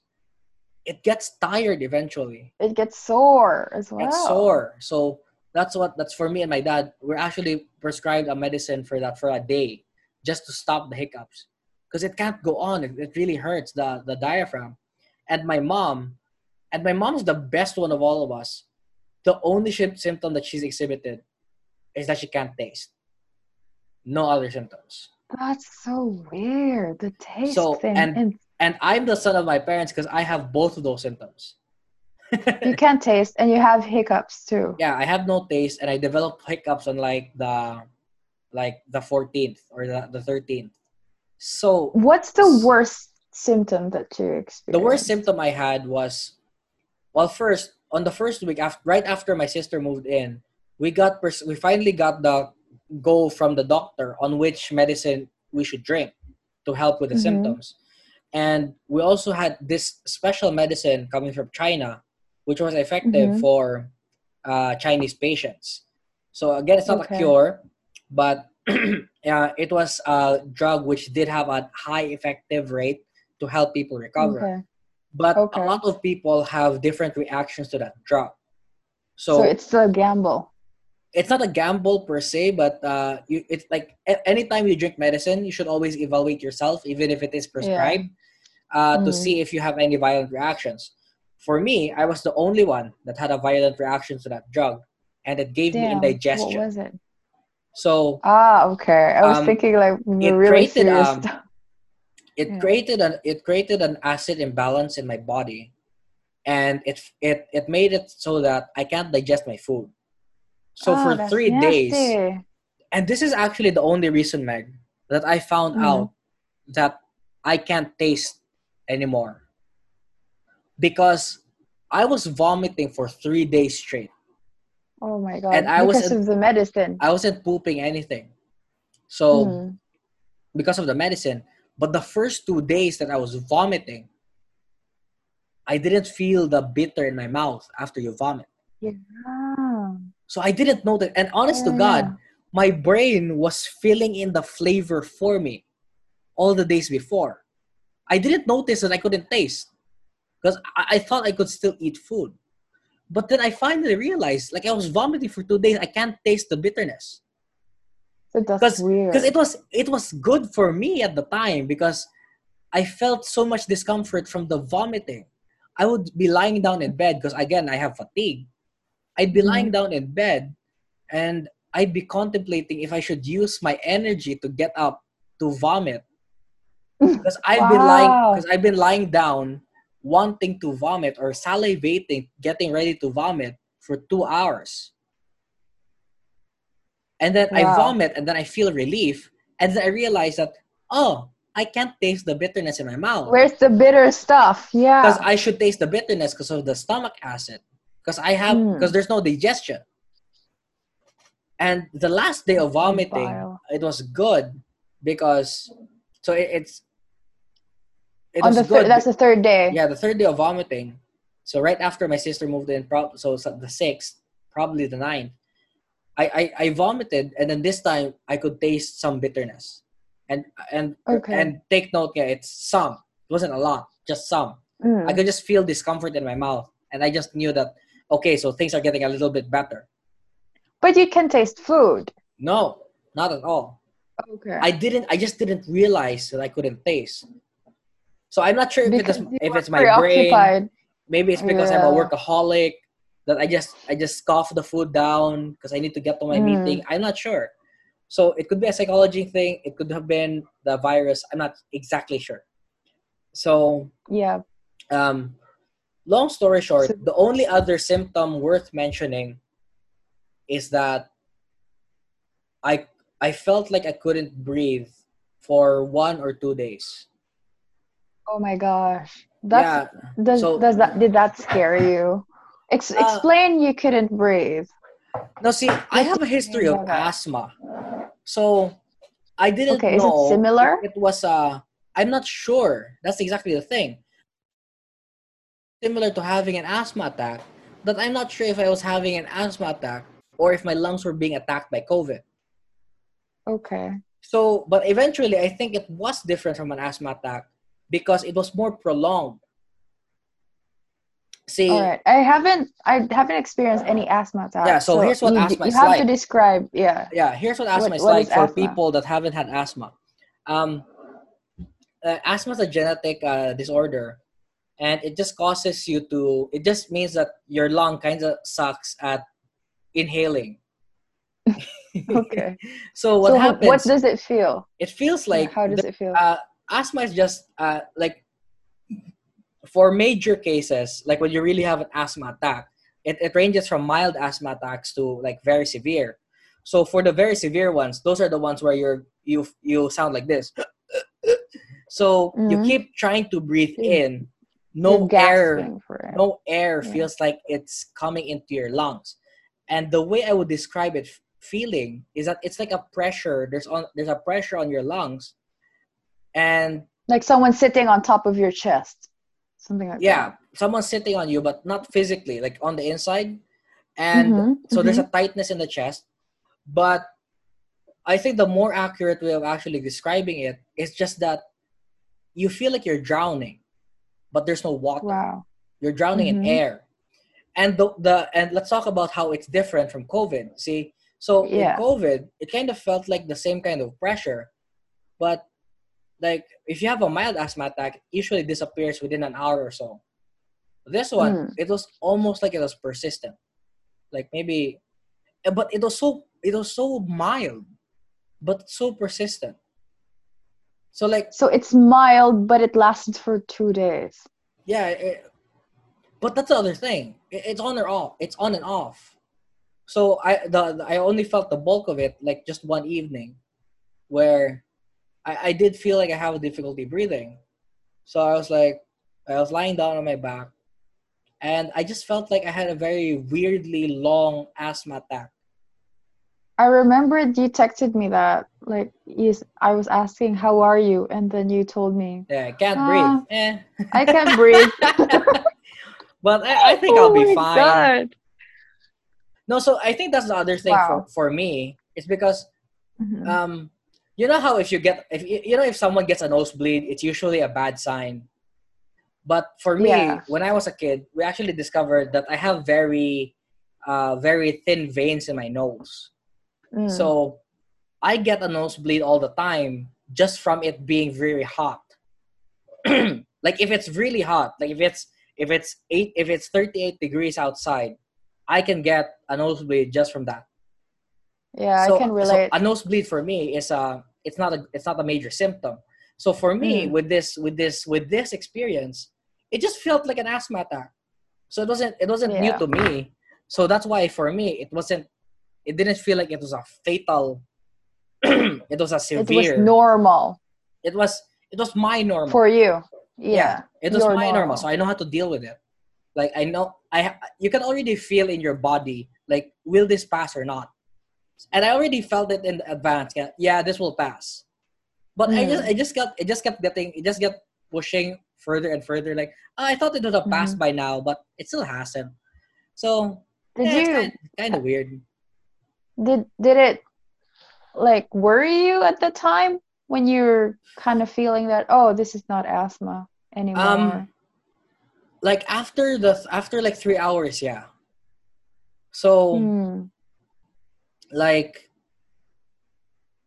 it gets tired eventually. It gets sore as well. It's sore. So that's what that's for me and my dad. We're actually prescribed a medicine for that for a day, just to stop the hiccups, because it can't go on. It, it really hurts the the diaphragm. And my mom, and my mom's the best one of all of us. The only sym- symptom that she's exhibited is that she can't taste. No other symptoms. That's so weird. The taste So, thing. and- And, And I'm the son of my parents because I have both of those symptoms. you can't taste and you have hiccups too. yeah i have no taste and i developed hiccups on like the like the 14th or the, the 13th so What's the worst symptom that you experienced? the worst symptom i had was well first on the first week after right after my sister moved in we got pers- we finally got the go from the doctor on which medicine we should drink to help with the Mhm. symptoms. And we also had this special medicine coming from China, which was effective Mhm. for uh, Chinese patients. So again, it's not Okay. a cure, but uh, it was a drug which did have a high effective rate to help people recover. Okay. But Okay. a lot of people have different reactions to that drug. So, So, it's still a gamble. It's not a gamble per se, but uh, you, it's like anytime you drink medicine, you should always evaluate yourself, even if it is prescribed, uh, to Mm. see if you have any violent reactions. For me, I was the only one that had a violent reaction to that drug, and it gave me indigestion. What was it? So Ah, okay. I was Um, thinking like it really created, serious um, it Yeah. created an it created an acid imbalance in my body, and it it it made it so that I can't digest my food. So Ah, for three days, and this is actually the only reason, Meg, that I found Mhm. out that I can't taste anymore. Because I was vomiting for three days straight. Oh my god. And I was because in- of the medicine. I wasn't pooping anything. So Mm. because of the medicine, but the first two days that I was vomiting, I didn't feel the bitter in my mouth after you vomit. Yeah. So I didn't know that. And honest to oh, God, my brain was filling in the flavor for me all the days before. I didn't notice that I couldn't taste because I, I thought I could still eat food. But then I finally realized, like I was vomiting for two days, I can't taste the bitterness that's because weird. because it was it was good for me at the time because I felt so much discomfort from the vomiting. I would be lying down in bed because again I have fatigue. I'd be lying mm-hmm. down in bed and I'd be contemplating if I should use my energy to get up to vomit. Because I've been lying because I've been lying down wanting to vomit or salivating getting ready to vomit for 2 hours. And then I vomit and then I feel relief and then I realize that oh I can't taste the bitterness in my mouth. Where's the bitter stuff? Yeah. because I should taste the bitterness because of the stomach acid because I have Mm. because there's no digestion and the last day of vomiting it was good because so it, it's it On was the that's the third day. yeah the third day of vomiting so right after my sister moved in prob- so the sixth probably the ninth I, I i vomited and then this time i could taste some bitterness and and Okay. and take note yeah it's some it wasn't a lot just some Mm. i could just feel discomfort in my mouth and i just knew that okay so things are getting a little bit better But you can taste food. no not at all Okay. i didn't i just didn't realize that i couldn't taste so i'm not sure if because it's if it's my brain maybe it's because I'm a workaholic that I just I just scoff the food down because I need to get to my Mm. meeting. I'm not sure. So it could be a psychology thing. It could have been the virus. I'm not exactly sure. So Yeah. um, long story short, the only other symptom worth mentioning is that I I felt like I couldn't breathe for one or two days. Oh my gosh. That's yeah, does so- does that did that scare you? Ex- Uh, explain you couldn't breathe. No, see, I have a history of know asthma. So I didn't Okay, is it similar? it was uh I'm not sure. That's exactly the thing. Similar to having an asthma attack, that I'm not sure if I was having an asthma attack or if my lungs were being attacked by COVID. Okay. So, but eventually I think it was different from an asthma attack because it was more prolonged. See, All right. I haven't I haven't experienced any asthma attacks. Yeah, so here's what you, asthma you have like. to describe. Yeah. yeah here's what asthma What- is what like is for asthma? people that haven't had asthma um uh, asthma is a genetic uh, disorder and it just causes you to it just means that your lung kind of sucks at inhaling Okay. so what so happens what does it feel? it feels Like how does the- it feel? uh, asthma is just uh, like for major cases like when you really have an asthma attack it, it ranges from mild asthma attacks to like very severe so for the very severe ones those are the ones where you're you you sound like this so you Mhm. keep trying to breathe in no air no air Yeah. feels like it's coming into your lungs and the way i would describe it feeling is that it's like a pressure. There's on there's a pressure on your lungs, and Like someone sitting on top of your chest. Something like yeah, someone sitting on you, but not physically, like on the inside, and Mhm, so there's a tightness in the chest. But I think the more accurate way of actually describing it is just that you feel like you're drowning, but there's no water. Wow. You're drowning Mhm. in air. And the, the and let's talk about how it's different from COVID. See, so Yeah. in COVID, it kind of felt like the same kind of pressure, but like if you have a mild asthma attack, it usually disappears within an hour or so. This one, Mm. it was almost like it was persistent, like maybe, eh, but it was so it was so mild, but so persistent. So like So it's mild, but it lasted for two days. yeah it, but that's the other thing. It- it's on or off. It's on and off. So i the, the- i only felt the bulk of it like just one evening where I, I did feel like i have a difficulty breathing. So i was like i was lying down on my back and i just felt like i had a very weirdly long asthma attack I remember you texted me that. Like, you, I was asking, How are you? And then you told me, yeah i can't Ah. breathe eh. I can't breathe. but I, I think oh i'll be fine God. no so i think that's the other thing Wow. for, for me it's because Mhm. um you know how if you get if you you know if someone gets a nosebleed it's usually a bad sign but for me Yeah. when i was a kid we actually discovered that i have very uh very thin veins in my nose Mm. so i get a nosebleed all the time just from it being very hot like if it's really hot like if it's if it's eight if it's 38 degrees outside i can get a nosebleed just from that yeah, so, I can relate. so a nosebleed for me is a it's not a it's not a major symptom. So for me, Mm. with this with this with this experience, it just felt like an asthma attack. So it wasn't it wasn't new to me. So that's why for me it wasn't it didn't feel like it was a fatal. it was a severe it was normal it was it was my normal. for you. Yeah. it was my normal. normal. so i know how to deal with it like i know i you can already feel in your body like will this pass or not and i already felt it in advance yeah, yeah this will pass but i just Mm. i just got it just kept getting it just kept pushing further and further like oh, i thought it would have passed by now but it still hasn't so Mm-hmm. Did yeah, you it's kind of weird did did it like worry you at the time when you're kind of feeling that oh this is not asthma anymore? Um, like after the after like three hours yeah. So Hmm. like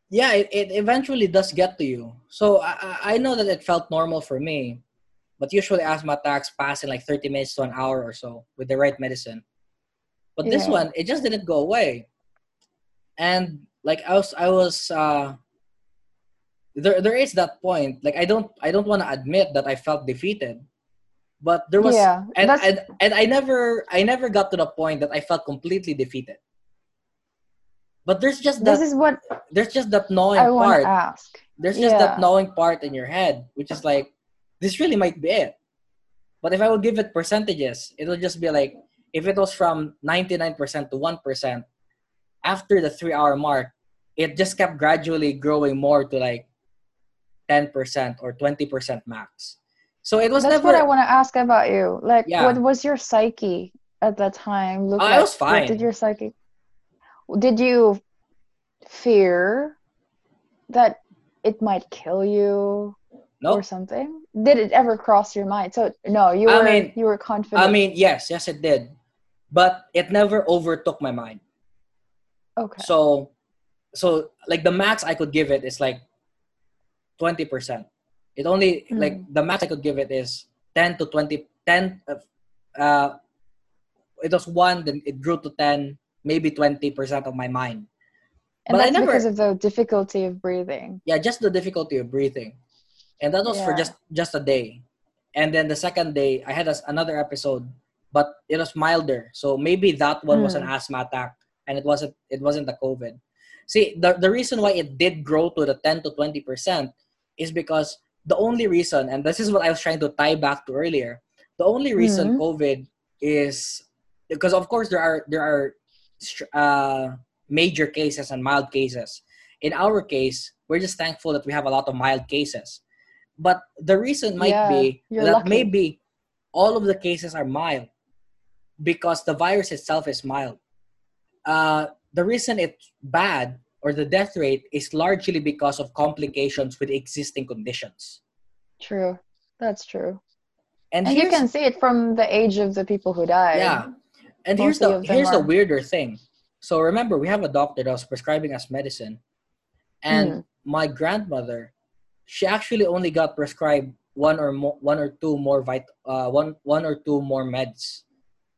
yeah it, it eventually does get to you. So I, I I know that it felt normal for me but usually asthma attacks pass in like 30 minutes to an hour or so with the right medicine. But this one it just didn't go away and like i was i was uh there there is that point like i don't i don't want to admit that i felt defeated but there was yeah, and, and and I never I never got to the point that I felt completely defeated. But there's just this is what there's just that gnawing I part. ask. There's just that knowing part in your head, which is like, this really might be it. But if I would give it percentages, it would just be like if it was from 99% to 1%, after the three hour mark, it just kept gradually growing more to like 10% or 20% max. So it was That's never what I want to ask about you. Like, Yeah. what was your psyche at that time? Look Oh, I was fine. What did your psyche? Did you fear that it might kill you Nope. or something? Did it ever cross your mind? So no, you were I mean- you were confident. I mean, yes, yes, it did, but it never overtook my mind. Okay. So, so like the max I could give it is like twenty percent. It only Hmm. like the max I could give it is ten to 20 10 Uh, it was one, then it grew to ten, maybe twenty percent of my mind. and but I that's never- because of the difficulty of breathing. Yeah, just the difficulty of breathing, and that was for just just a day. And then the second day, I had a, another episode, but it was milder. So maybe that one was an Hmm. asthma attack, and it wasn't it wasn't the COVID. See, the the reason why it did grow to the ten to twenty percent is because the only reason, and this is what I was trying to tie back to earlier, the only reason Mhm. COVID is because of course there are there are uh, major cases and mild cases. In our case, we're just thankful that we have a lot of mild cases. But the reason might Yeah, be that lucky. maybe all of the cases are mild because the virus itself is mild. Uh, the reason it's bad or the death rate is largely because of complications with existing conditions. True. That's true. And, And you can see it from the age of the people who die. Yeah. And here's the here's the weirder thing. So remember, we have a doctor that was prescribing us medicine, and Mm. my grandmother, she actually only got prescribed one or more, one or two more vit, uh, one one or two more meds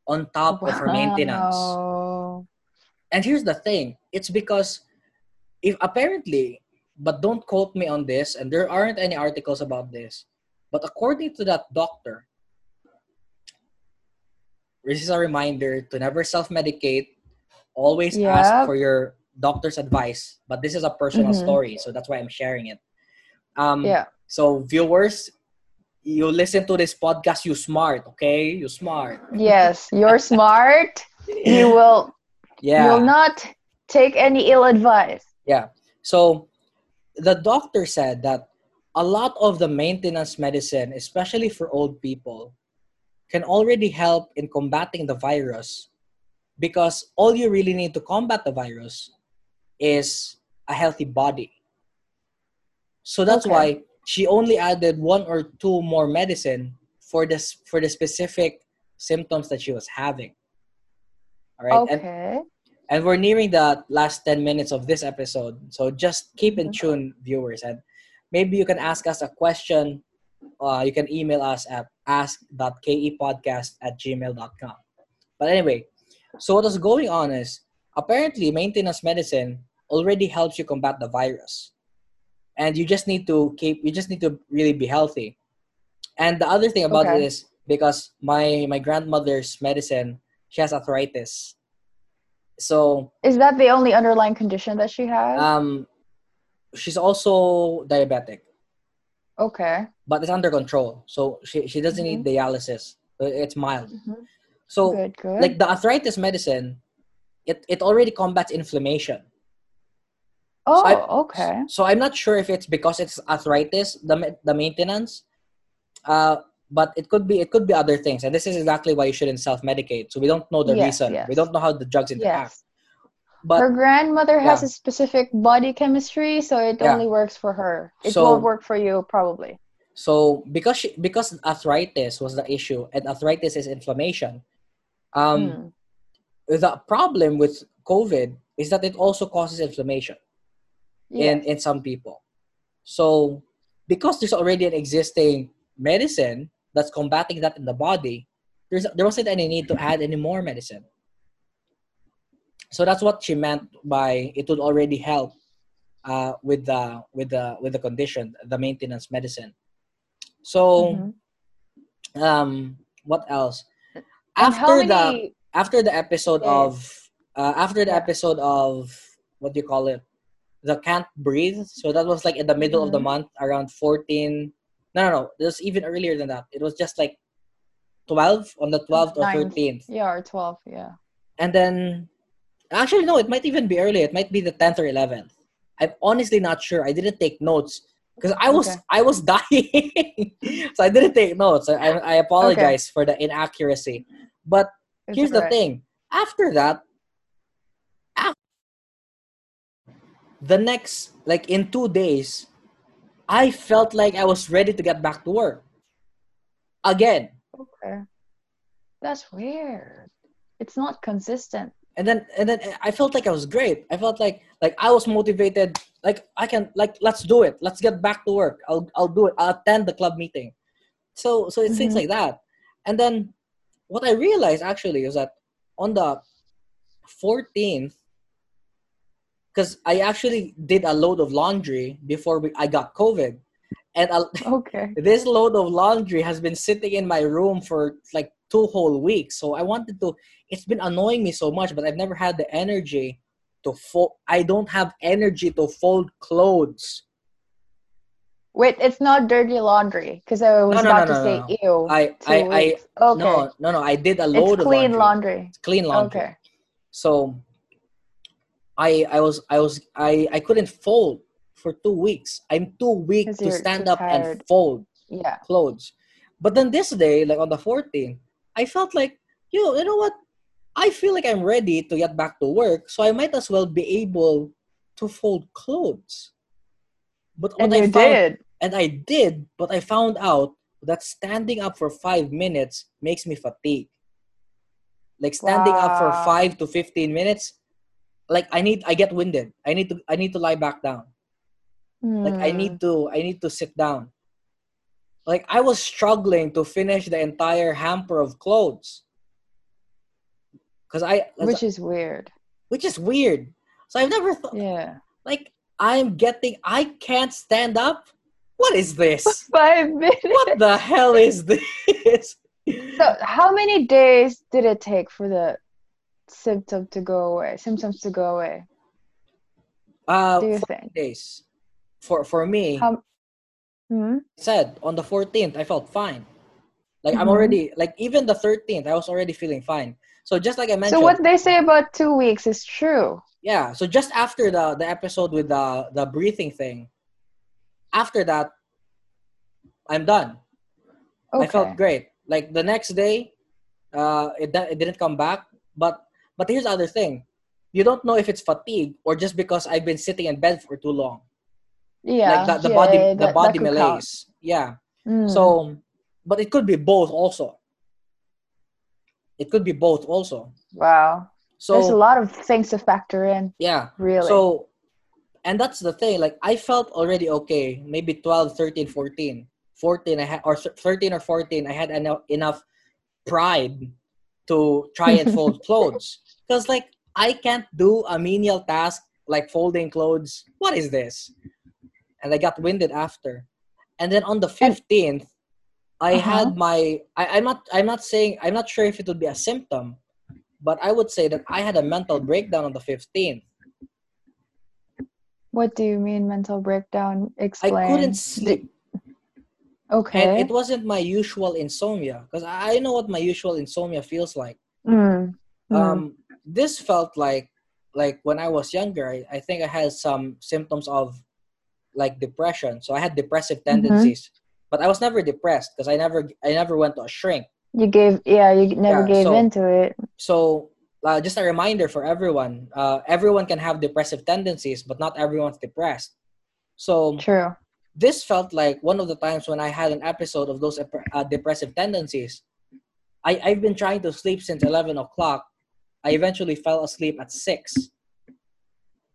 on top of her maintenance. And here's the thing: it's because if apparently, but don't quote me on this, and there aren't any articles about this, but according to that doctor, this is a reminder to never self-medicate. Always ask for your doctor's advice. But this is a personal Mhm. story, so that's why I'm sharing it. Um, Yeah. So viewers, you listen to this podcast. You smart, okay? You smart. Yes, you're smart. You will Yeah. you will not take any ill advice. Yeah. So the doctor said that a lot of the maintenance medicine, especially for old people, can already help in combating the virus because all you really need to combat the virus is a healthy body. So that's Okay. why she only added one or two more medicine for this for the specific symptoms that she was having. All right. And Okay. and we're nearing the last 10 minutes of this episode so just keep in Mhm. tune viewers and maybe you can ask us a question uh, you can email us at ask.kepodcast at gmail.com but anyway so what is going on is apparently maintenance medicine already helps you combat the virus and you just need to keep you just need to really be healthy and the other thing about Okay. it is because my my grandmother's medicine she has arthritis so Is that the only underlying condition that she has? um, she's also diabetic, okay. but it's under control. So she, she doesn't need dialysis. Uh, It's mild. Mhm. So Good, good. like the arthritis medicine, it, it already combats inflammation. oh, I- okay. So I'm not sure if it's because it's arthritis, the the maintenance, uh, but it could be it could be other things. And this is exactly why you shouldn't self medicate. So we don't know the Yes, reason. yes. We don't know how the drugs interact. Yes. But her grandmother has yeah. a specific body chemistry, so it Yeah. only works for her. It So- won't work for you, probably. So because she, because arthritis was the issue, and arthritis is inflammation. Um, Mm. The problem with COVID is that it also causes inflammation in in some people. So because there's already an existing medicine that's combating that in the body, there's there wasn't any need to add any more medicine. So that's what she meant by it would already help uh, with the with the with the condition, the maintenance medicine. So Mhm. um what else And after the after the episode Yeah. of uh, after the Yeah. episode of what do you call it the can't breathe so that was like in the middle of the Mhm. month around 14 no no no. It was even earlier than that. It was just like 12 on the 12th or Ninth. 13th Yeah, or 12, yeah. and then actually no it might even be earlier. It might be the 10th or 11th i'm honestly not sure. I didn't take notes. Because i was Okay. i was dying. So i didn't take notes. I, I, apologize for the inaccuracy. But It's here's the thing. After that af- the next like in two days i felt like i was ready to get back to work. Again. Okay. That's weird. It's not consistent. and then and then i felt like i was great. I felt like like i was motivated. Like i can like let's do it. Let's get back to work. I'll i'll do it. I'll attend the club meeting. So so it's things Mhm. like that. And then what i realized actually is that on the 14th because i actually did a load of laundry before we, i got covid and i Okay. this load of laundry has been sitting in my room for like two whole weeks so i wanted to it's been annoying me so much but i've never had the energy to fold i don't have energy to fold clothes Wait, it's not dirty laundry because I was No, no, about no, to no, say no. ew. I- I- I- okay. no no no i did a load it's of clean laundry. laundry. It's clean laundry Okay. so I I was I was I I couldn't fold for two weeks. I'm too weak to stand up and tired. fold Yeah. clothes. But then this day, like on the 14th, I felt like, yo, you know what? I feel like I'm ready to get back to work, so I might as well be able to fold clothes. But what And I you found, did. and I did, but I found out that standing up for five minutes makes me fatigue. Like standing up for five to fifteen minutes, like I need, I get winded. I need to, I need to lie back down. Like I Hmm. need to, I need to sit down. Like I was struggling to finish the entire hamper of clothes. Cause I, Which is weird. which is weird. So I've never thought, Yeah. like I'm getting, I can't stand up. What is this? Five minutes. what the hell is this? So, how many days did it take for the symptom to go away? Symptoms to go away? Uh, Do you think? days. For for me, How? Hmm? said on the 14th, I felt fine. Like I'm Mhm. already like even the 13th, I was already feeling fine. So just like I mentioned, So what they say about two weeks is true. yeah. So just after the the episode with the the breathing thing, after that, I'm done. Okay. I felt great. Like the next day, uh, it it didn't come back. But but here's the other thing, you don't know if it's fatigue or just because I've been sitting in bed for too long. Yeah. like the, the yeah, body the that- that body could count. malaise. Yeah. Mm. So, but it could be both also. It could be both also. wow, So there's a lot of things to factor in. yeah. Really. So, and that's the thing. Like I felt already okay. Maybe 12, 13, 14. 14 I had or 13 or 14 I had enough enough pride to try and fold clothes because like I can't do a menial task like folding clothes. What is this? And I got winded after. And then on the 15th I Uh-huh. had my I, I'm not I'm not saying I'm not sure if it would be a symptom, but I would say that I had a mental breakdown on the 15th. what do you mean mental breakdown? Explain. I couldn't sleep. Okay. And it wasn't my usual insomnia because I know what my usual insomnia feels like. Mm. Mm. This felt like like when I was younger. I, I think I had some symptoms of like depression. So I had depressive Mm-hmm. tendencies, but I was never depressed because I never I never went to a shrink. you gave, yeah, you never Yeah, gave so- into it. So uh, just a reminder for everyone: uh, everyone can have depressive tendencies, but not everyone's depressed. So True. this felt like one of the times when I had an episode of those uh, depressive tendencies. I, I've been trying to sleep since 11 o'clock. I eventually fell asleep at 6.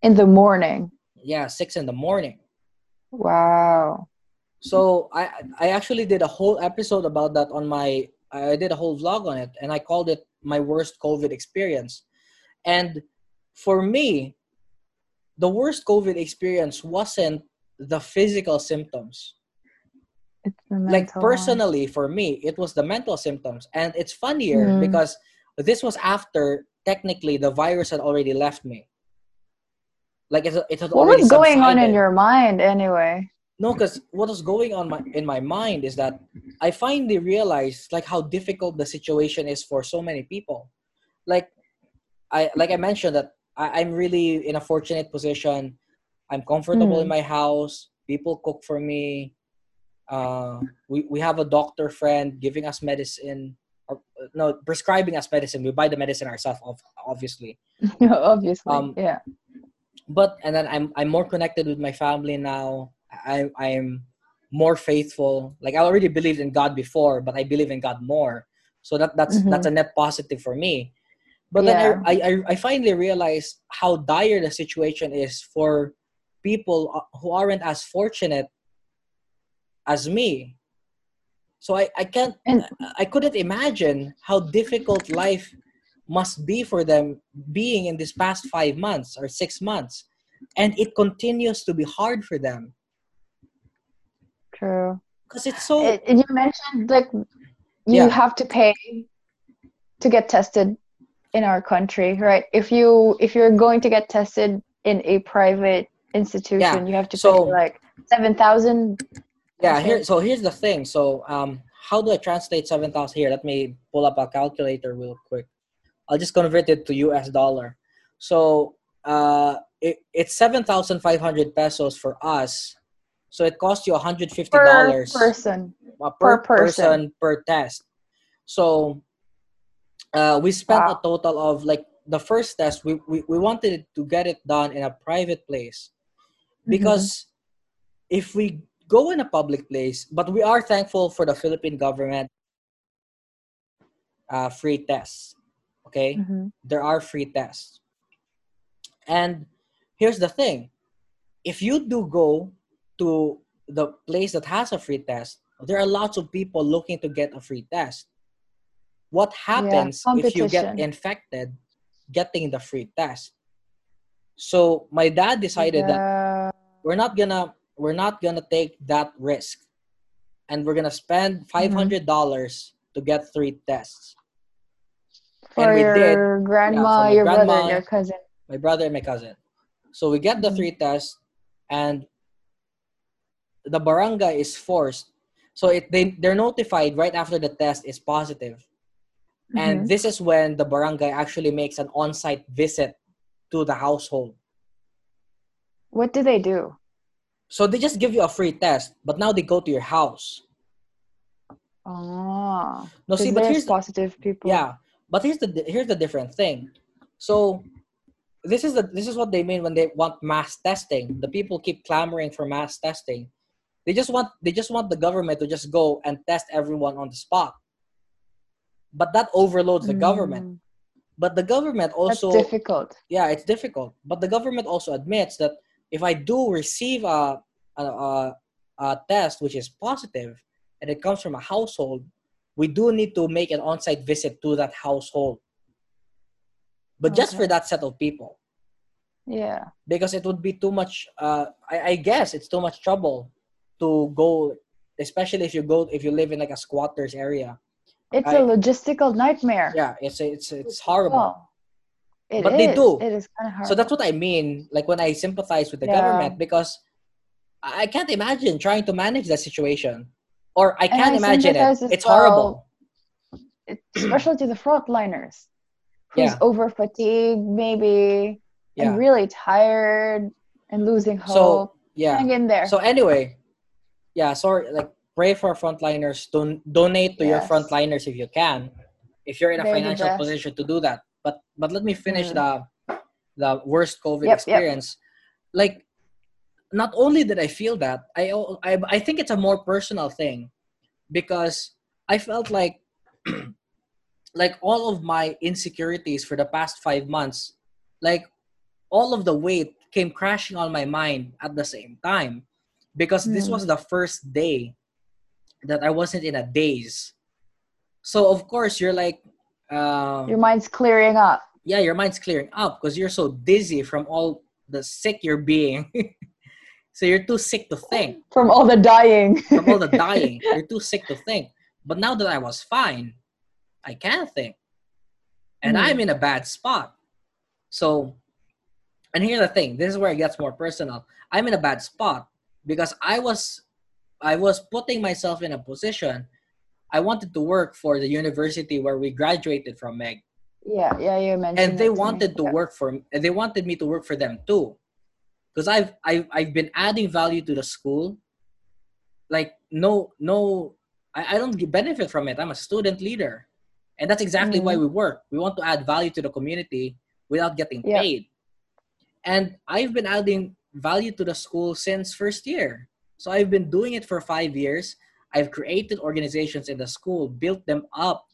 In the morning. Yeah, 6 in the morning. Wow. So I, I actually did a whole episode about that on my, I did a whole vlog on it and I called it my worst COVID experience. And for me, the worst COVID experience wasn't the physical symptoms. It's the like mental one. personally for me it was the mental symptoms and it's funnier Mm. because this was after technically the virus had already left me. Like it, it had What already was going on in your mind anyway? no because what was going on my, in my mind is that i finally realized like how difficult the situation is for so many people. Like i like i mentioned that I, i'm really in a fortunate position. I'm comfortable in Mm. my house. People cook for me. Uh, we, we have a doctor friend giving us medicine or no prescribing us medicine we buy the medicine ourselves ob- obviously Obviously. Um, yeah. but and then I'm I'm more connected with my family now. I I'm more faithful. Like I already believed in God before, but I believe in God more. So that that's Mhm. that's a net positive for me. But Yeah. then I, I I I finally realized how dire the situation is for people uh, who aren't as fortunate as me. So I I can't And I couldn't imagine how difficult life must be for them being in this past five months or six months. And it continues to be hard for them true. because it's so. It, you mentioned like you Yeah. have to pay to get tested in our country, right? If you if you're going to get tested in a private institution, Yeah, you have to so- pay like seven thousand. Yeah, here. So here's the thing. So um, how do I translate seven thousand here? Let me pull up a calculator real quick. I'll just convert it to U.S. dollar. So uh, it, it's seven thousand five hundred pesos for us. So it costs you hundred fifty dollars Per person. uh, per, per person. person. per test. So uh, we spent a total of like the first test. We, we we wanted to get it done in a private place Mm-hmm. because if we go in a public place, but we are thankful for the Philippine government uh, free tests. Okay, Mhm. there are free tests. And here's the thing if you do go to the place that has a free test, there are lots of people looking to get a free test. What happens if you get infected getting the free test? So my dad decided that we're not gonna we're not gonna take that risk and we're gonna spend five hundred dollars to get three tests for we your did. grandma, Yeah, your brother, grandma. and your cousin. my brother and my cousin so we get the Mhm. three tests and the barangay is forced so it they, they're notified right after the test is positive and Mhm. this is when the barangay actually makes an on-site visit to the household what do they do? So they just give you a free test but now they go to your house Oh, no see but here's positive people. Yeah, but here's the here's the different thing. So this is the this is what they mean when they want mass testing. The people keep clamoring for mass testing. They just want they just want the government to just go and test everyone on the spot. But that overloads the government. Mm, But the government That's also difficult. yeah, it's difficult. But the government also admits that if I do receive a a, a, a test which is positive and it comes from a household, we do need to make an on-site visit to that household. But just for that set of people, Yeah. because it would be too much. Uh, I, I guess it's too much trouble to go, especially if you go if you live in like a squatters area. It's I- a logistical nightmare. Yeah, it's it's it's horrible. Well, it But they do. It is kind of hard. So that's what I mean, like when I sympathize with the Yeah. government, because I can't imagine trying to manage that situation, or I can't I imagine it. It's horrible. especially to the frontliners who's Yeah. over fatigued maybe Yeah. and really tired and losing hope. So yeah. Hang in there. So anyway, yeah. Sorry, like pray for frontliners. Don- donate to your Yes. frontliners if you can, if you're in a They're financial position to do that. But but let me finish Mm. the the worst COVID Yep, yep. experience. Like, not only did I feel that, I, I I think it's a more personal thing, because I felt like like all of my insecurities for the past five months, like all of the weight came crashing on my mind at the same time because this Hmm. was the first day that I wasn't in a daze. So of course you're like, um, Your mind's clearing up. yeah, your mind's clearing up because you're so dizzy from all the sick you're being. so you're too sick to think From all the dying. from all the dying. You're too sick to think. But now that I was fine, I can think. And Hmm. I'm in a bad spot. So, and here's the thing this is where it gets more personal. I'm in a bad spot because I was I was putting myself in a position I wanted to work for the university where we graduated from Meg. Yeah, yeah, you mentioned and they that to me. wanted to Yeah. work for and they wanted me to work for them too. Because I've, I've i've been adding value to the school. Like no no I, I don't get benefit from it. I'm a student leader. And that's exactly why mm-hmm. we work. We want to add value to the community without getting Yeah. paid. And i've been adding value to the school since first year. So i've been doing it for five years i've created organizations in the school built them up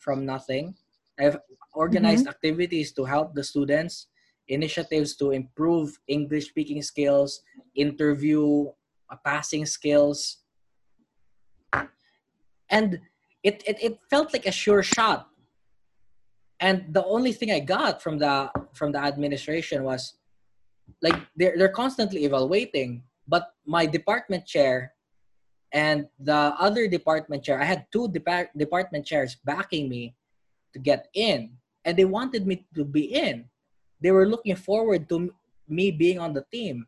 from nothing. I've organized activities to help the students initiatives to improve english speaking skills interview uh, passing skills. And it, it it felt like a sure shot. And the only thing i got from the from the administration was like they're, they're constantly evaluating but my department chair and the other department chair i had two depart- department chairs backing me to get in. And they wanted me to be in. They were looking forward to m- me being on the team.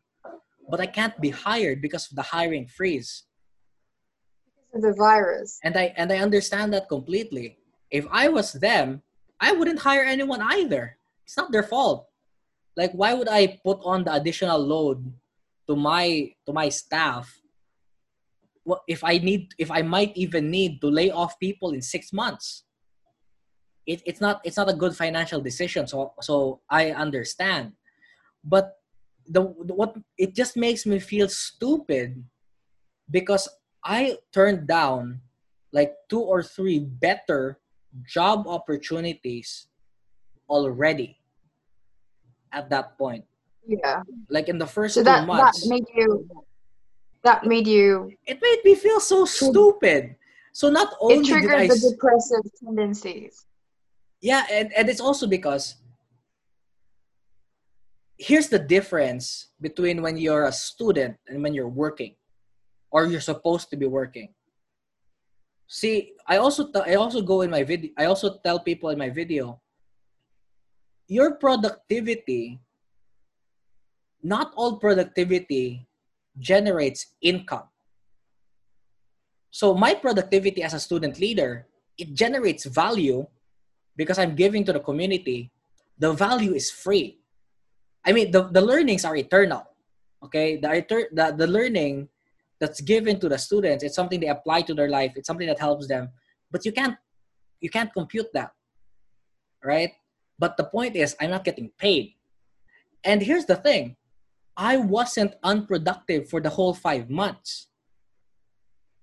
But i can't be hired because of the hiring freeze. Because of the virus. and i and i understand that completely. If i was them i wouldn't hire anyone either. It's not their fault. Like why would I put on the additional load to my to my staff? If I need if I might even need to lay off people in six months? It, it's not it's not a good financial decision. So so I understand, but the, what it just makes me feel stupid because I turned down like two or three better job opportunities already at that point. Yeah. Like in the first So two that months, that made you that made you it made me feel so stupid. So not only it did I, the depressive tendencies. yeah, and, and it's also because here's the difference between when you're a student and when you're working, or you're supposed to be working. See, I also t- I also go in my video. I also tell people in my video, your productivity. Not all productivity generates income. So my productivity as a student leader, it generates value because I'm giving to the community. The value is free. I mean, the, the learnings are eternal. Okay, the, the the learning that's given to the students, it's something they apply to their life. It's something that helps them. But you can't you can't compute that, right? But the point is, I'm not getting paid. And here's the thing, I wasn't unproductive for the whole five months.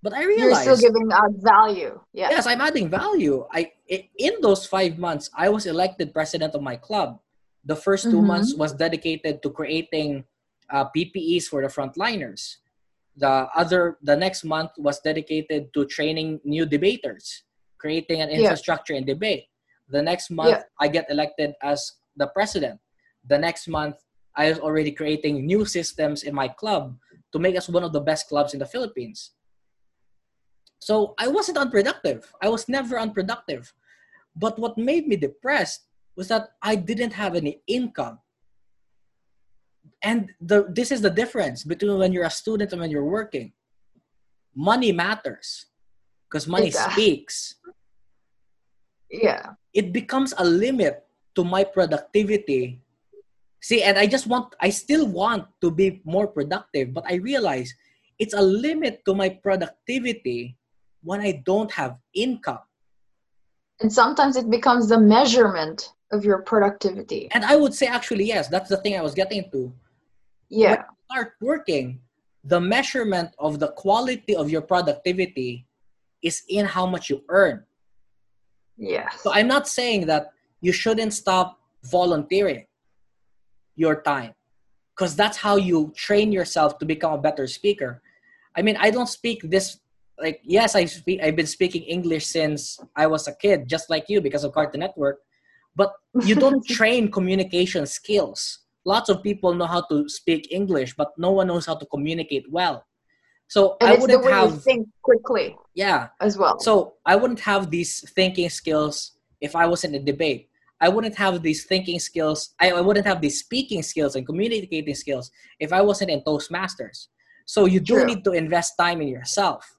But I realized You're still giving out value. Yeah. yes i'm adding value i in those five months i was elected president of my club the 1st two Mhm. months was dedicated to creating uh, ppes for the frontliners the other the next month was dedicated to training new debaters creating an Yeah. infrastructure in debate the next month Yeah. i get elected as the president the next month i was already creating new systems in my club to make us one of the best clubs in the philippines so I wasn't unproductive. I was never unproductive. But what made me depressed was that I didn't have any income. And the, this is the difference between when you're a student and when you're working. Money matters because money speaks. Yeah. It becomes a limit to my productivity. See, and I just want, I still want to be more productive, but I realize it's a limit to my productivity when I don't have income. And sometimes it becomes the measurement of your productivity. And I would say, actually, yes, that's the thing I was getting to. Yeah. Start working, the measurement of the quality of your productivity is in how much you earn. Yes. So I'm not saying that you shouldn't stop volunteering your time because that's how you train yourself to become a better speaker. I mean, I don't speak this like yes, I speak I've been speaking English since I was a kid just like you because of Cartoon Network, but you don't train communication skills. Lots of people know how to speak English, but no one knows how to communicate well. So and I wouldn't have think quickly yeah, as well. so I wouldn't have these thinking skills if I was in a debate. I wouldn't have these thinking skills. I, I wouldn't have these speaking skills and communicating skills if I wasn't in Toastmasters. So you do True. need to invest time in yourself.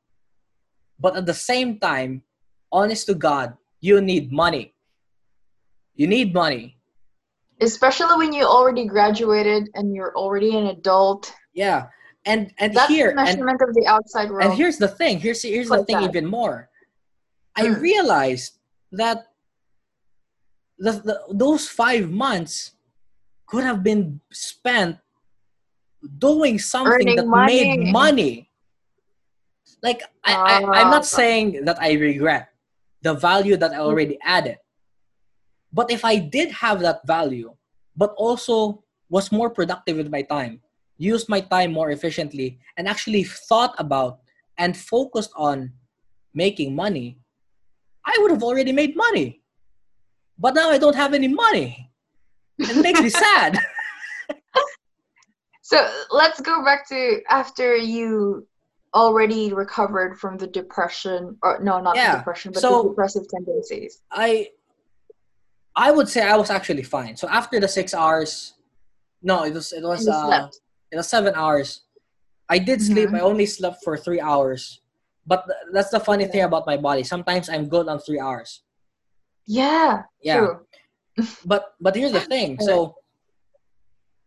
But at the same time, honest to God, you need money. You need money. Especially when you already graduated and you're already an adult. Yeah. And and That's here the and of the outside world. And here's the thing. Here's here's the thing that. even more. I Mm. realized that the, the those five months could have been spent doing something Earning that money. made money. Like I, I, I'm Ah. not saying that I regret the value that I already added. But if I did have that value, but also was more productive with my time, used my time more efficiently, and actually thought about and focused on making money, I would have already made money. But now I don't have any money. It makes me sad. So let's go back to after you already recovered from the depression, or no, not Yeah, the depression, but so- the depressive tendencies. I I would say I was actually fine. So after the six hours, no, it was it was uh, it was seven hours. I did sleep. Mhm. I only slept for three hours. But th- that's the funny thing about my body. Sometimes I'm good on three hours. Yeah, Yeah. true. But but here's the thing. So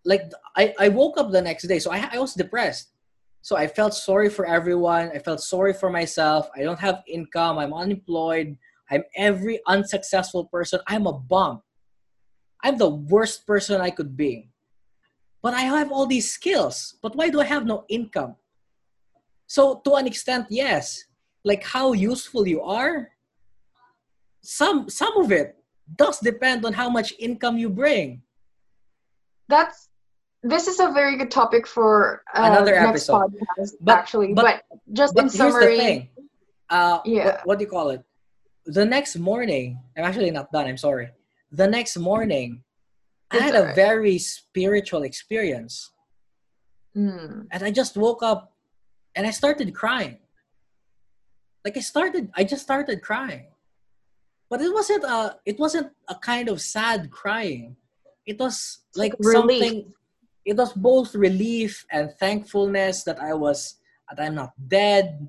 like I, I woke up the next day. So I, I was depressed. So i felt sorry for everyone. I felt sorry for myself. I don't have income. I'm unemployed. I'm every unsuccessful person. I'm a bum. I'm the worst person i could be. But i have all these skills. But why do i have no income? So to an extent yes. Like how useful you are some some of it does depend on how much income you bring That's this is a very good topic for uh, Another episode. podcast, But- actually. but- But, just But in summary. Uh, Yeah. what, what do you call it? The next morning, I'm actually not done. I'm sorry. The next morning, I It's had a alright. very spiritual experience, Hmm. and I just woke up, and I started crying. Like I started, I just started crying, but it wasn't a, it wasn't a kind of sad crying. It was like relief. something. It was both relief and thankfulness that I was that I'm not dead.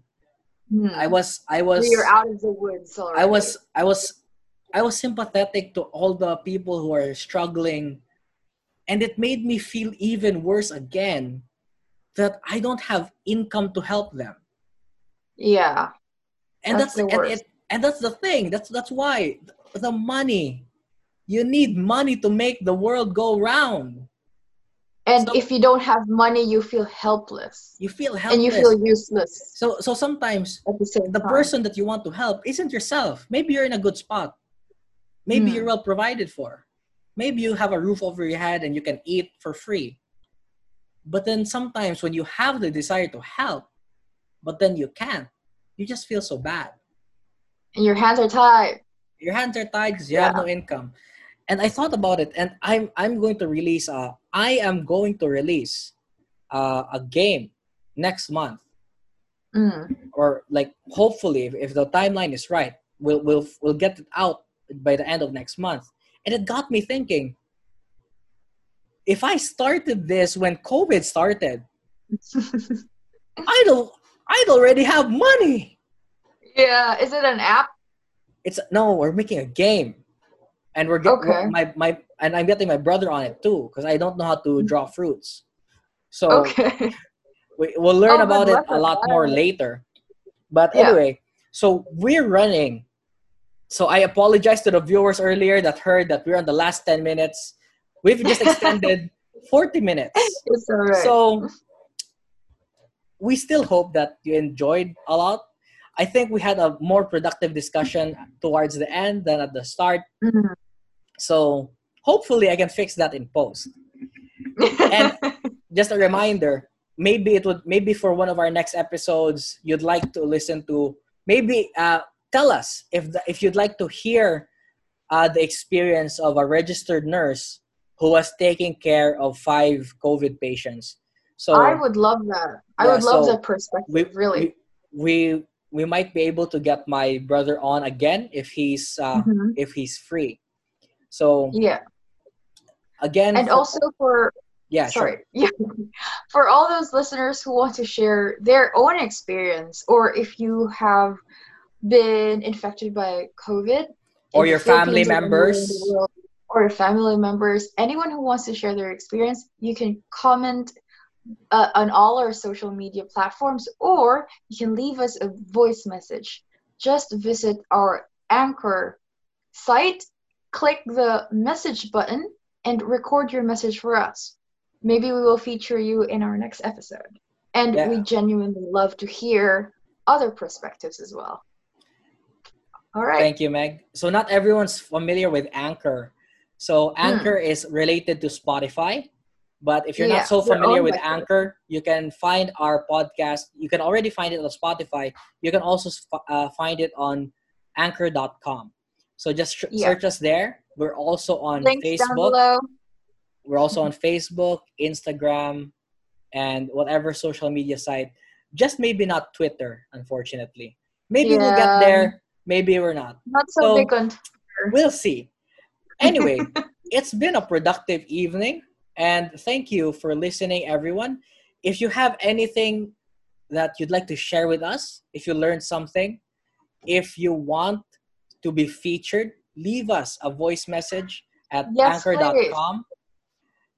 Hmm. I was I was You're out of the woods already. I was I was I was sympathetic to all the people who are struggling and it made me feel even worse again that I don't have income to help them. Yeah. And That's that's, the and, worst. it, and that's the thing. That's that's why the money. You need money to make the world go round. And So- if you don't have money, you feel helpless. You feel helpless. And you feel useless so so sometimes the the person that you want to help isn't yourself. Maybe you're in a good spot. Maybe Hmm. you're well provided for. Maybe you have a roof over your head and you can eat for free. But then sometimes when you have the desire to help, but then you can't, you just feel so bad. And your hands are tied. Your hands are tied because you have no income. And I thought about it, and I'm I'm going to release. Uh, I am going to release uh, a game next month Mm. or like hopefully if, if the timeline is right we'll we'll we'll get it out by the end of next month and it got me thinking if i started this when covid started i'd al- i'd already have money yeah. Is it an app? it's no we're making a game and we're getting Okay. my my and i'm getting my brother on it too because i don't know how to mm-hmm. draw fruits so Okay. we, we'll learn Oh, about it a lot more later but Yeah. anyway so we're running so i apologize to the viewers earlier that heard that we're on the last 10 minutes we've just extended 40 minutes so we still hope that you enjoyed a lot i think we had a more productive discussion towards the end than at the start Mhm. so hopefully i can fix that in post and- just a reminder maybe it would maybe for one of our next episodes you'd like to listen to maybe uh, tell us if the, if you'd like to hear uh, the experience of a registered nurse who was taking care of five covid patients so I would love that. I Yeah, would love so that perspective. we, really. we we we might be able to get my brother on again if he's uh, Mhm. if he's free so Yeah. again And for- also for yeah sure. sorry yeah for all those listeners who want to share their own experience or if you have been infected by covid Or your family Philippines or anywhere in members. world, or your family members anyone who wants to share their experience you can comment uh, on all our social media platforms or you can leave us a voice message just visit our anchor site click the message button and record your message for us maybe we will feature you in our next episode and Yeah. we genuinely love to hear other perspectives as well all right Thank you, Meg. So not everyone's familiar with Anchor. So Hmm. Anchor is related to Spotify, but if you're Yeah, not so familiar with Anchor, you can find our podcast. You can already find it on Spotify. You can also uh, find it on Anchor.com. So just sh- Yeah. search us there. We're also on links down Facebook. below We're also on Facebook, Instagram, and whatever social media site. Just maybe not Twitter, unfortunately. Maybe we'll get there. Maybe we're not not so, So- big on we'll see. Anyway, it's been a productive evening, and thank you for listening, everyone. If you have anything that you'd like to share with us, if you learned something, if you want to be featured, leave us a voice message at Yes, anchor.com.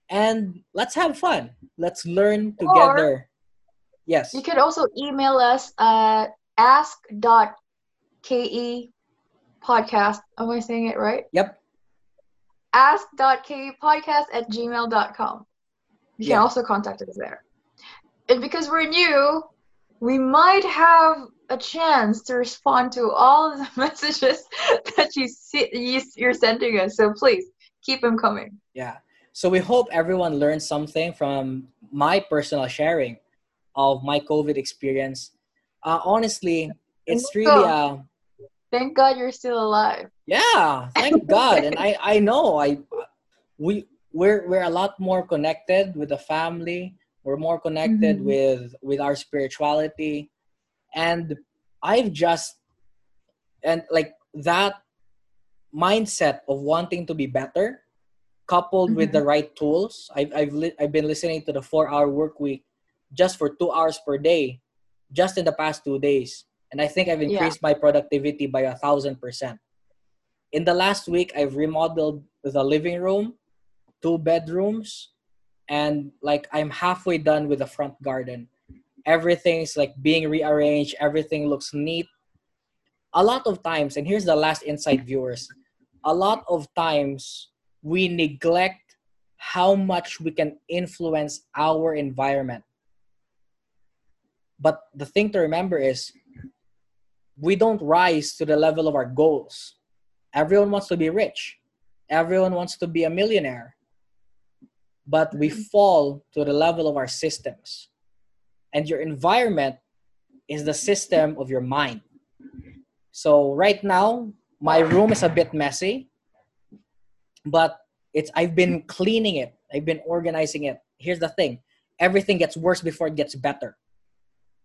and let's have fun. Let's learn together. yes. You could also email us at ask.ke podcast. Am I saying it right? Yep. ask.ke podcast at gmail.com. You Yeah. can also contact us there. And because we're new, we might have a chance to respond to all of the messages that you see you, you're sending us. So please keep them coming. Yeah. So we hope everyone learned something from my personal sharing of my COVID experience. Uh, honestly, it's really a Thank God you're still alive. yeah. Thank God, and I I know I we we're we're a lot more connected with the family. We're more connected Mhm. with with our spirituality, and I've just and like that mindset of wanting to be better coupled with the right tools i've I've, li- I've been listening to the 4 hour work week just for 2 hours per day just in the past 2 days and i think i've Yeah. increased my productivity by a thousand percent. In the last week i've remodeled the living room two bedrooms and like i'm halfway done with the front garden. Everything's like being rearranged. Everything looks neat. A lot of times and here's the last insight viewers a lot of times we neglect how much we can influence our environment. But the thing to remember is we don't rise to the level of our goals. Everyone wants to be rich. Everyone wants to be a millionaire. But we mm-hmm. fall to the level of our systems. And your environment is the system of your mind. So right now my room is a bit messy but it's i've been cleaning it. I've been organizing it. Here's the thing. Everything gets worse before it gets better.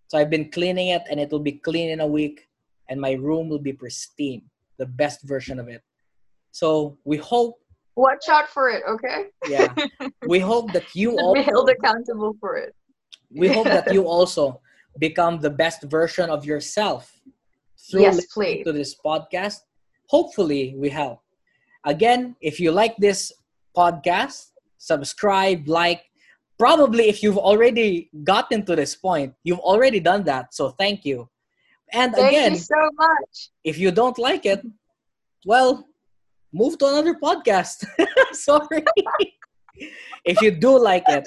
So i've been cleaning it and it will be clean in a week and my room will be pristine the best version of it so we hope Watch out for it, okay? yeah we hope that you Be held accountable for it. we hope that you also become the best version of yourself through Yes, listening please. to this podcast hopefully we help again if you like this podcast subscribe like probably if you've already gotten to this point you've already done that so thank you and Thank again so much. if you don't like it well move to another podcast sorry if you do like it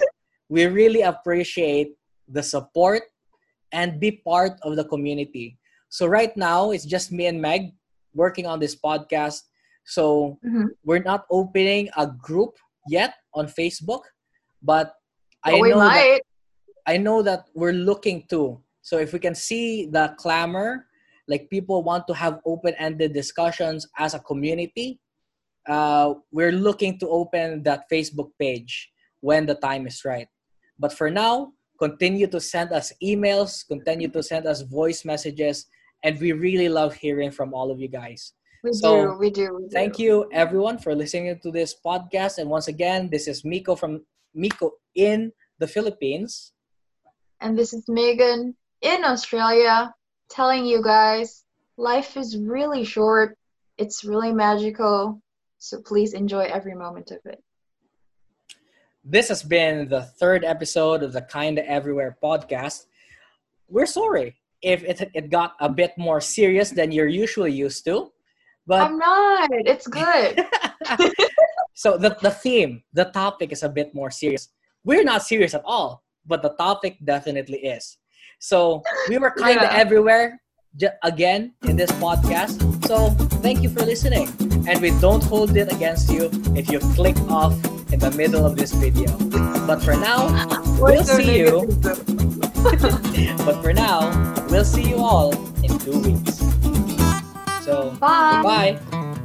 we really appreciate the support and be part of the community so right now it's just me and meg working on this podcast so Mhm. we're not opening a group yet on facebook but i But we know that. I know that we're looking to. So if we can see the clamor, like people want to have open-ended discussions as a community, uh, we're looking to open that Facebook page when the time is right. But for now, continue to send us emails, continue to send us voice messages, and we really love hearing from all of you guys. We So, do. We do. We do. Thank you everyone for listening to this podcast. And once again, this is Miko from Miko in the Philippines. And this is Megan in Australia telling you guys life is really short. It's really magical. So please enjoy every moment of it. This has been the third episode of the Kinda Everywhere podcast. We're sorry if it, it got a bit more serious than you're usually used to. But I'm not. It's good. so the, the theme, the topic is a bit more serious. We're not serious at all, but the topic definitely is. So we were kind of Yeah. everywhere j- again in this podcast. So thank you for listening. And we don't hold it against you if you click off in the middle of this video. But for now, we'll see you. But for now, we'll see you all in two weeks. So, Bye. goodbye.